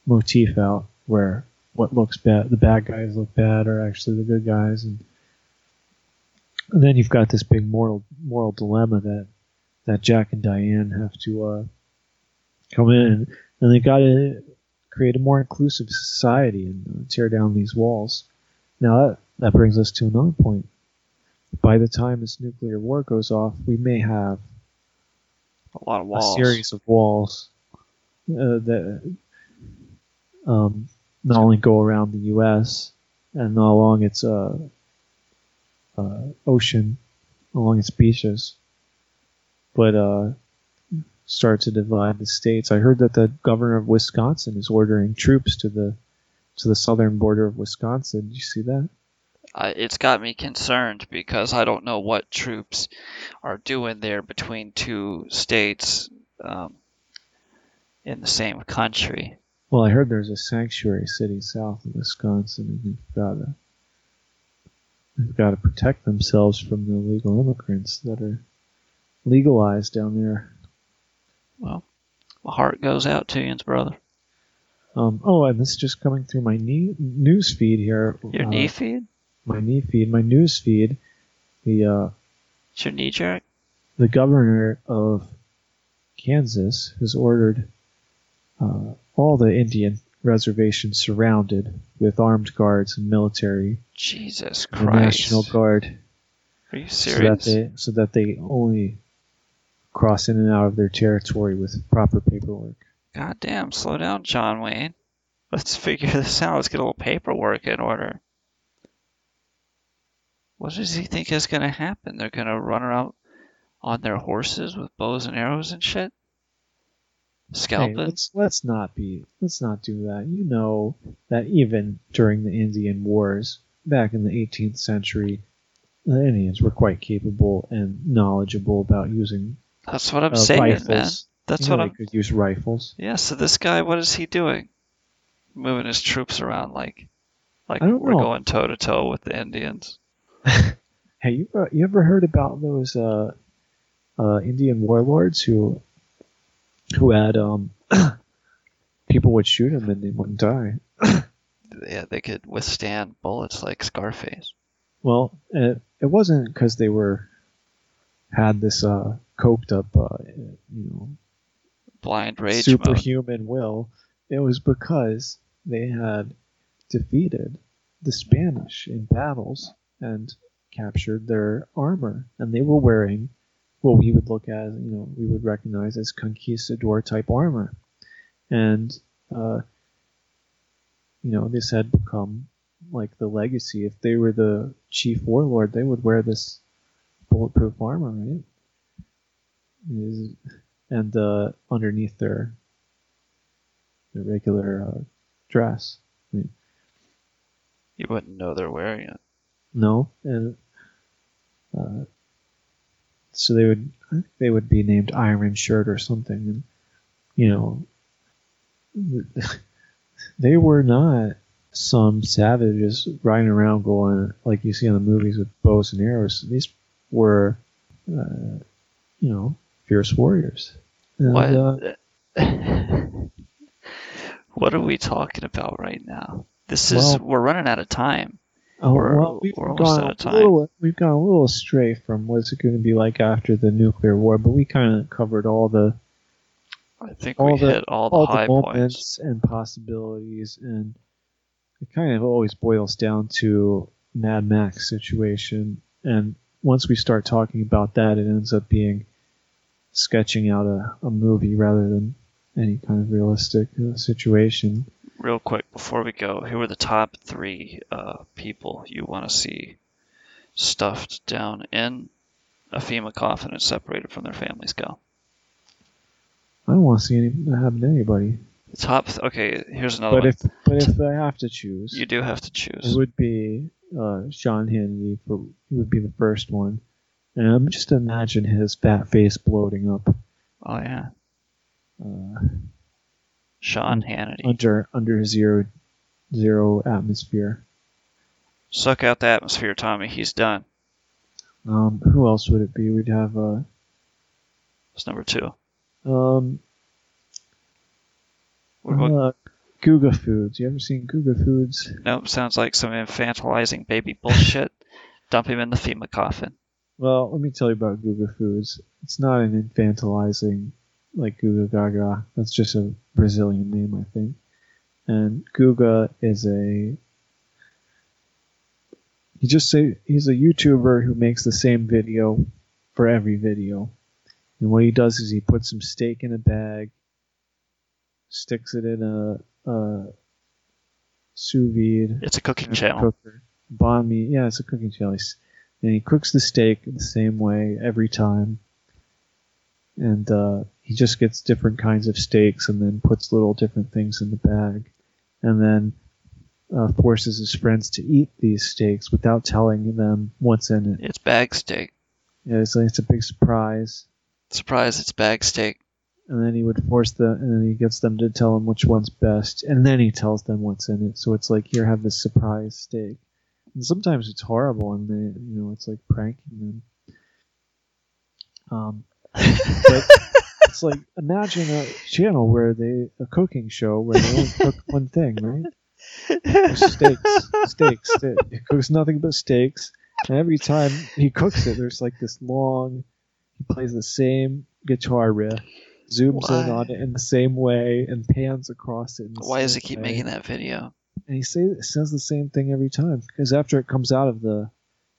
motif out where what looks bad the bad guys look bad are actually the good guys and and then you've got this big moral moral dilemma that that Jack and Diane have to uh, come in and they've got to create a more inclusive society and uh, tear down these walls. Now that that brings us to another point. By the time this nuclear war goes off, we may have A lot of walls. a series of walls uh, that um, not only go around the U.S. and along its uh, uh, ocean, along its beaches, but uh, start to divide the states. I heard that the governor of Wisconsin is ordering troops to the to the southern border of Wisconsin. Did you see that? I, it's got me concerned because I don't know what troops are doing there between two states um, in the same country. Well, I heard there's a sanctuary city south of Wisconsin, and they've got to they've got to protect themselves from the illegal immigrants that are legalized down there. Well, my heart goes out to you, brother. Um, oh, and this is just coming through my knee, news feed here. Your uh, knee feed? My knee feed, my news feed. The uh, It's your knee jerk? the governor of Kansas has ordered uh, all the Indian reservations surrounded with armed guards and military, Jesus the National Guard, Are you so that serious? they so that they only cross in and out of their territory with proper paperwork. God damn, slow down, John Wayne. Let's figure this out. Let's get a little paperwork in order. What does he think is going to happen? They're going to run around on their horses with bows and arrows and shit? Hey, Scalping? let's let's not be let's not do that. You know that even during the Indian Wars back in the 18th century, the Indians were quite capable and knowledgeable about using That's what I'm uh, saying, rifles. man. That's You what I'm. could use rifles. Yeah, so this guy, what is he doing? Moving his troops around like, like we're know. going toe to toe with the Indians. Hey, you uh, you ever heard about those uh, uh, Indian warlords who who had um, people would shoot him and they wouldn't die? Yeah, they could withstand bullets like Scarface. Well, it, it wasn't because they were had this uh, coped up, uh, you know, Blind rage mode. superhuman will. It was because they had defeated the Spanish in battles and captured their armor, and they were wearing what we would look at, you know, we would recognize as conquistador type armor, and uh, you know, this had become like the legacy. If they were the chief warlord, they would wear this bulletproof armor, right? And uh, underneath their their regular uh, dress. I mean, You wouldn't know they're wearing it. no, and uh, so they would they would be named Iron Shirt or something, and you know, they were not some savages riding around going like you see in the movies with bows and arrows. These were, uh, you know, fierce warriors. And, What? uh, what are we talking about right now? This is Well- we're running out of time. Oh, We're- well, we've we're gone a little, we've gone a little astray from what's it going to be like after the nuclear war, but we kind of covered all the I think all we the hit all the high points. moments and possibilities, and it kind of always boils down to Mad Max situation. And once we start talking about that, it ends up being sketching out a, a movie rather than any kind of realistic uh, situation. Real quick before we go, who are the top three uh, people you want to see stuffed down in a FEMA coffin and separated from their families? Go. I don't want to see any, that happen to anybody. The top. Th- okay, here's another But one. if but if I have to choose, you do have to choose. It would be uh, Sean Hannity for he would be the first one, and I'm just imagine his fat face bloating up Oh yeah, uh, Sean Hannity. under under zero zero atmosphere. Suck out the atmosphere, Tommy. He's done. Um, who else would it be? We'd have uh, That's number two. um, What about- uh, Guga Foods. You ever seen Guga Foods? Nope, sounds like some infantilizing baby bullshit. Dump him in the FEMA coffin. Well, let me tell you about Guga Foods. It's not an infantilizing like Guga Gaga. That's just a Brazilian name, I think. And Guga is a he just say he's a YouTuber who makes the same video for every video. And what he does is he puts some steak in a bag, sticks it in a, a sous vide. It's a cooking channel. Cooker. Banh mi, yeah, it's a cooking channel. And he cooks the steak the same way every time. And uh, he just gets different kinds of steaks and then puts little different things in the bag. And then uh, forces his friends to eat these steaks without telling them what's in it. It's bag steak. Yeah, it's, like, it's a big surprise. Surprise, it's bag steak. And then he would force the, and then he gets them to tell him which one's best, and then he tells them what's in it. So it's like here, have this surprise steak. And sometimes it's horrible, and they, you know, it's like pranking them. Um, but it's like imagine a channel where they a cooking show where they only cook one thing, right? steaks, steaks. Ste- He cooks nothing but steaks, and every time he cooks it, there's like this long. He plays the same guitar riff, zooms in on it in the same way, and pans across it. Why does he keep way. making that video? And he say, says the same thing every time because after it comes out of the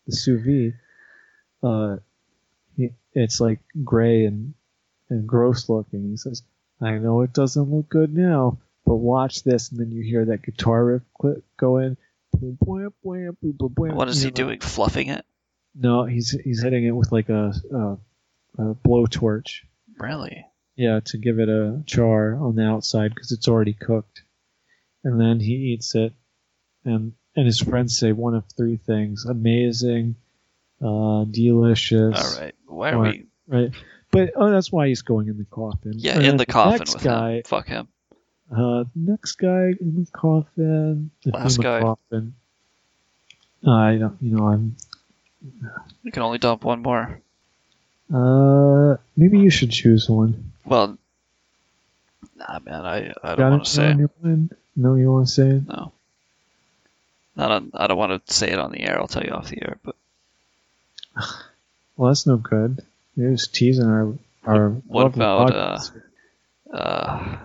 the sous vide, uh, he, it's like gray and and gross looking. He says, "I know it doesn't look good now, but watch this." And then you hear that guitar riff clip go in. What is he know, doing? Fluffing it? No, he's he's hitting it with like a, a, a blowtorch. Really? Yeah, to give it a char on the outside because it's already cooked. And then he eats it, and and his friends say one of three things: amazing, uh, delicious. All right. Why are or- we? Right, but oh, that's why he's going in the coffin. Yeah, And in then the coffin next with guy, him. Fuck him. Uh, next guy in the coffin. The Last FEMA guy. Coffin. I don't. You know, I'm. You can only dump one more. Uh, maybe you should choose one. Well, nah, man. I, I don't want to say. on your mind? No, you want to say it? No. Not on, I don't want to say it on the air. I'll tell you off the air. But Well, that's no good. You're just teasing our our. what about uh, uh?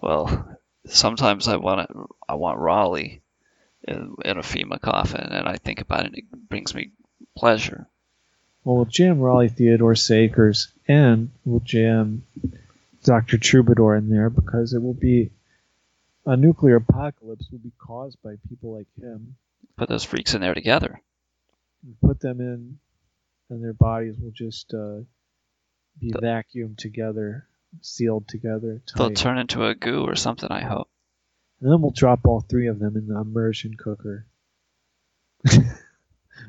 Well, sometimes I want to, I want Raleigh in, in a FEMA coffin, and I think about it. and It brings me pleasure. Well, we'll jam Raleigh Theodore Sakers and we'll jam Dr. Troubadour in there because it will be a nuclear apocalypse will be caused by people like him. Put those freaks in there together. Put them in, and their bodies will just uh, be The- vacuumed together, sealed together. They'll turn into a goo or something. I hope. And then we'll drop all three of them in the immersion cooker.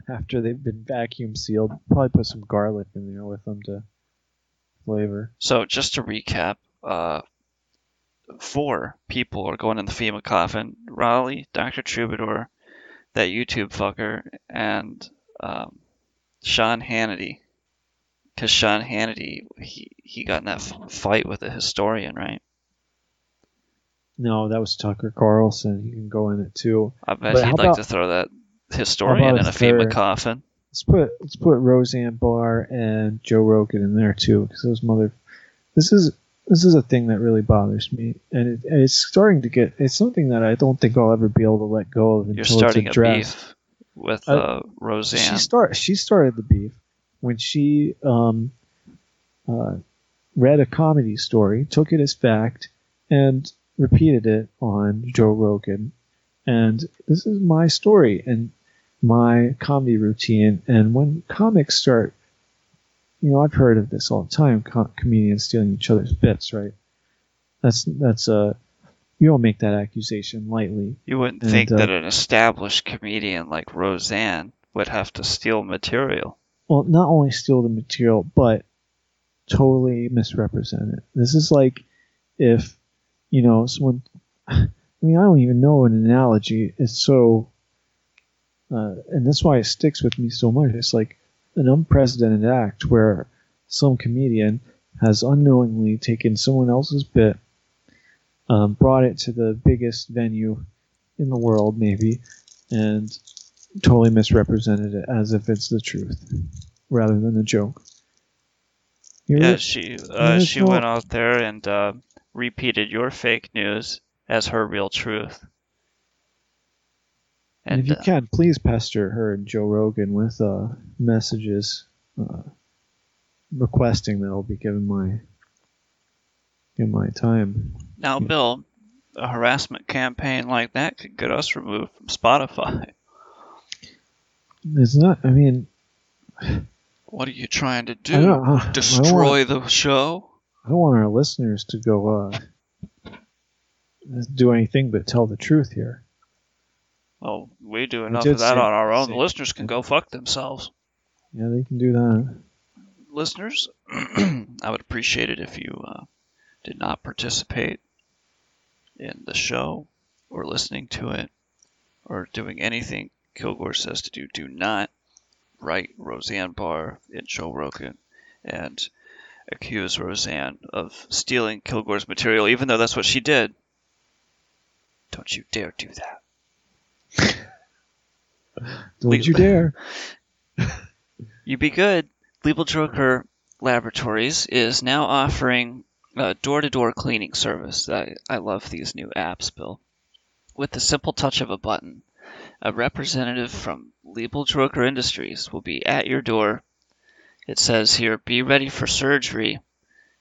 After they've been vacuum sealed, probably put some garlic in there with them to flavor. So just to recap, uh, four people are going in the FEMA coffin: Raleigh, Dr. Troubadour, that YouTube fucker, and um, Sean Hannity. Because Sean Hannity, he he got in that fight with a historian, right? No, that was Tucker Carlson. He can go in it too. I bet But he'd like about- to throw that historian in a FEMA coffin. Let's put let's put Roseanne Barr and Joe Rogan in there too, because those mother. This is this is a thing that really bothers me, and, it, and it's starting to get. It's something that I don't think I'll ever be able to let go of until You're it's starting a addressed. beef with Uh, uh, Roseanne. She start she started the beef when she um, uh, read a comedy story, took it as fact, and repeated it on Joe Rogan. And this is my story and my comedy routine. And when comics start, you know, I've heard of this all the time. Com- comedians stealing each other's bits, right? That's that's uh, you don't make that accusation lightly. You wouldn't And, think uh, that an established comedian like Roseanne would have to steal material. well, not only steal the material, but totally misrepresent it. This is like if, you know, someone. I mean, I don't even know an analogy. It's so. Uh, and that's why it sticks with me so much. It's like an unprecedented act where some comedian has unknowingly taken someone else's bit, um, brought it to the biggest venue in the world, maybe, and totally misrepresented it as if it's the truth rather than a joke. You Yeah, she uh, she went out there and uh, repeated your fake news as her real truth. And if you uh, can, please pester her and Joe Rogan with uh, messages uh, requesting that I'll be given my in my time. Now, Bill, a harassment campaign like that could get us removed from Spotify. It's not. I mean, What are you trying to do? don't Destroy the show? I don't want our listeners to go uh, do anything but tell the truth here. Well, we do enough did of that say- on our own. say- The listeners can go fuck themselves. Yeah, they can do that. listeners, I would appreciate it if you uh, did not participate in the show or listening to it or doing anything Kilgoar says to do. Do not write Roseanne Barr in Joe Rogan and accuse Roseanne of stealing Kilgoar's material, even though that's what she did. Don't you dare do that. Don't you dare. You be good. Legal Joker Laboratories is now offering a door-to-door cleaning service. I, I love these new apps, Bill. With the simple touch of a button, a representative from Legal Joker Industries will be at your door. It says here, "Be ready for surgery."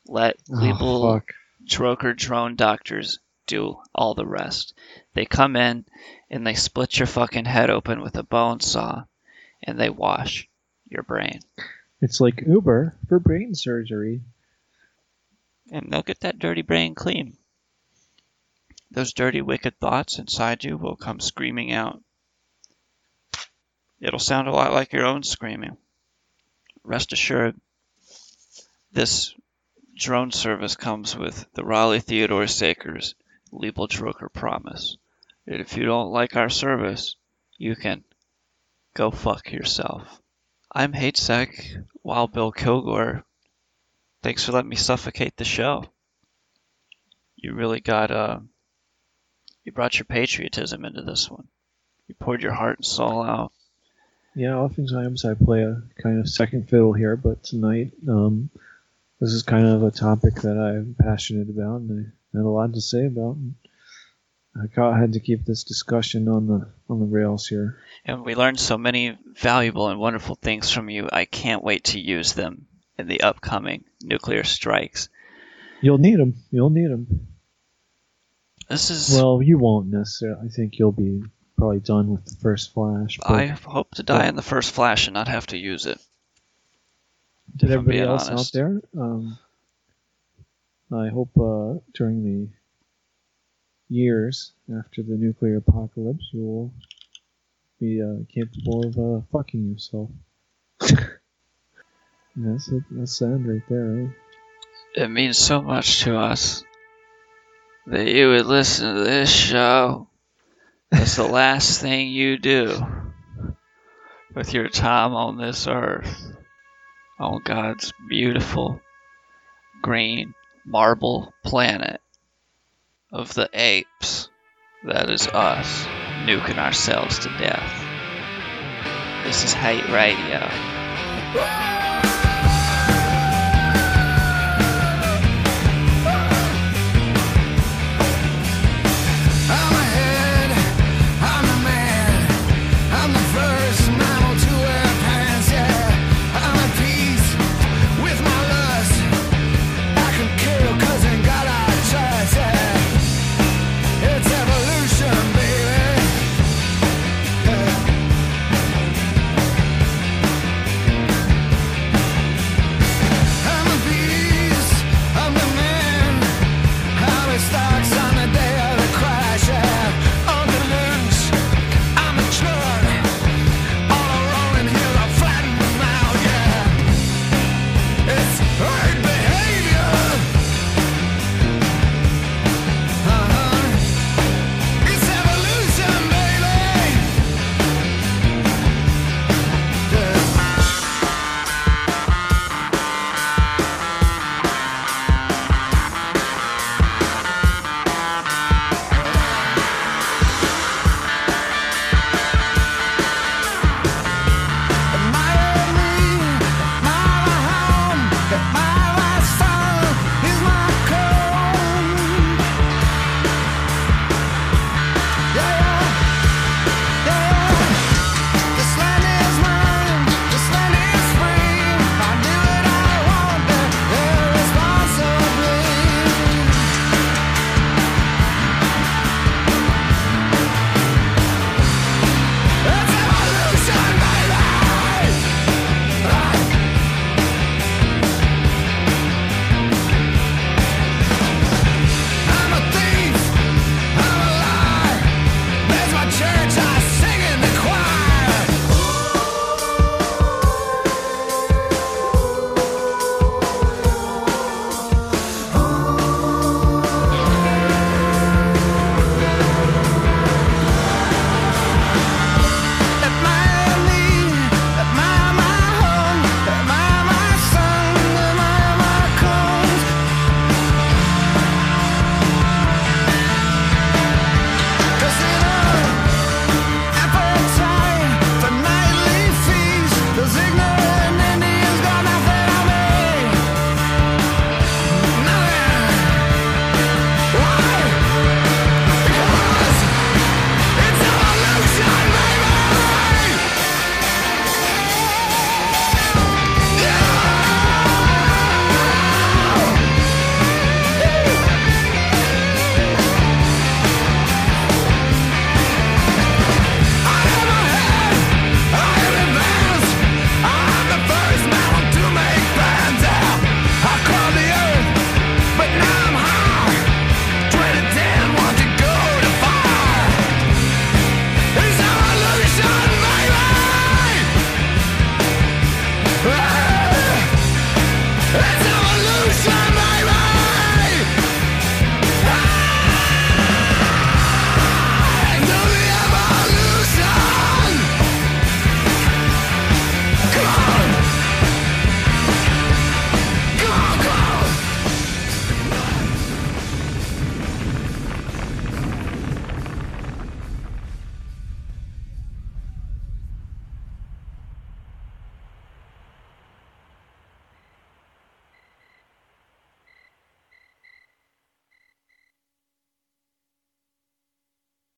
Let Oh, fuck. Droker drone doctors do all the rest. They come in and they split your fucking head open with a bone saw and they wash your brain. It's like Uber for brain surgery. And they'll get that dirty brain clean. Those dirty, wicked thoughts inside you will come screaming out. It'll sound a lot like your own screaming. Rest assured, this drone service comes with the Raleigh Theodore Sakers Legal Droker promise. that if you don't like our service, you can go fuck yourself. I'm HateSec, while Bill Kilgoar. Thanks for letting me suffocate the show. You really got, uh, you brought your patriotism into this one. You poured your heart and soul out. Yeah, oftentimes I play a kind of second fiddle here, but tonight um, this is kind of a topic that I'm passionate about and I had a lot to say about. And I had to keep this discussion on the on the rails here. And we learned so many valuable and wonderful things from you. I can't wait to use them in the upcoming nuclear strikes. You'll need them. You'll need them. This is. Well, you won't necessarily. I think you'll be probably done with the first flash. but- I hope to die in the first flash and not have to use it. Did everybody else honest. out there? Um, I hope uh, during the years after the nuclear apocalypse, you will be uh, capable of uh, fucking yourself. that's it. That's end right there, eh? It means so much to us that you would listen to this show. It's the last thing you do with your time on this earth, on God's beautiful green marble planet of the apes. That is us nuking ourselves to death. This is Hate Radio.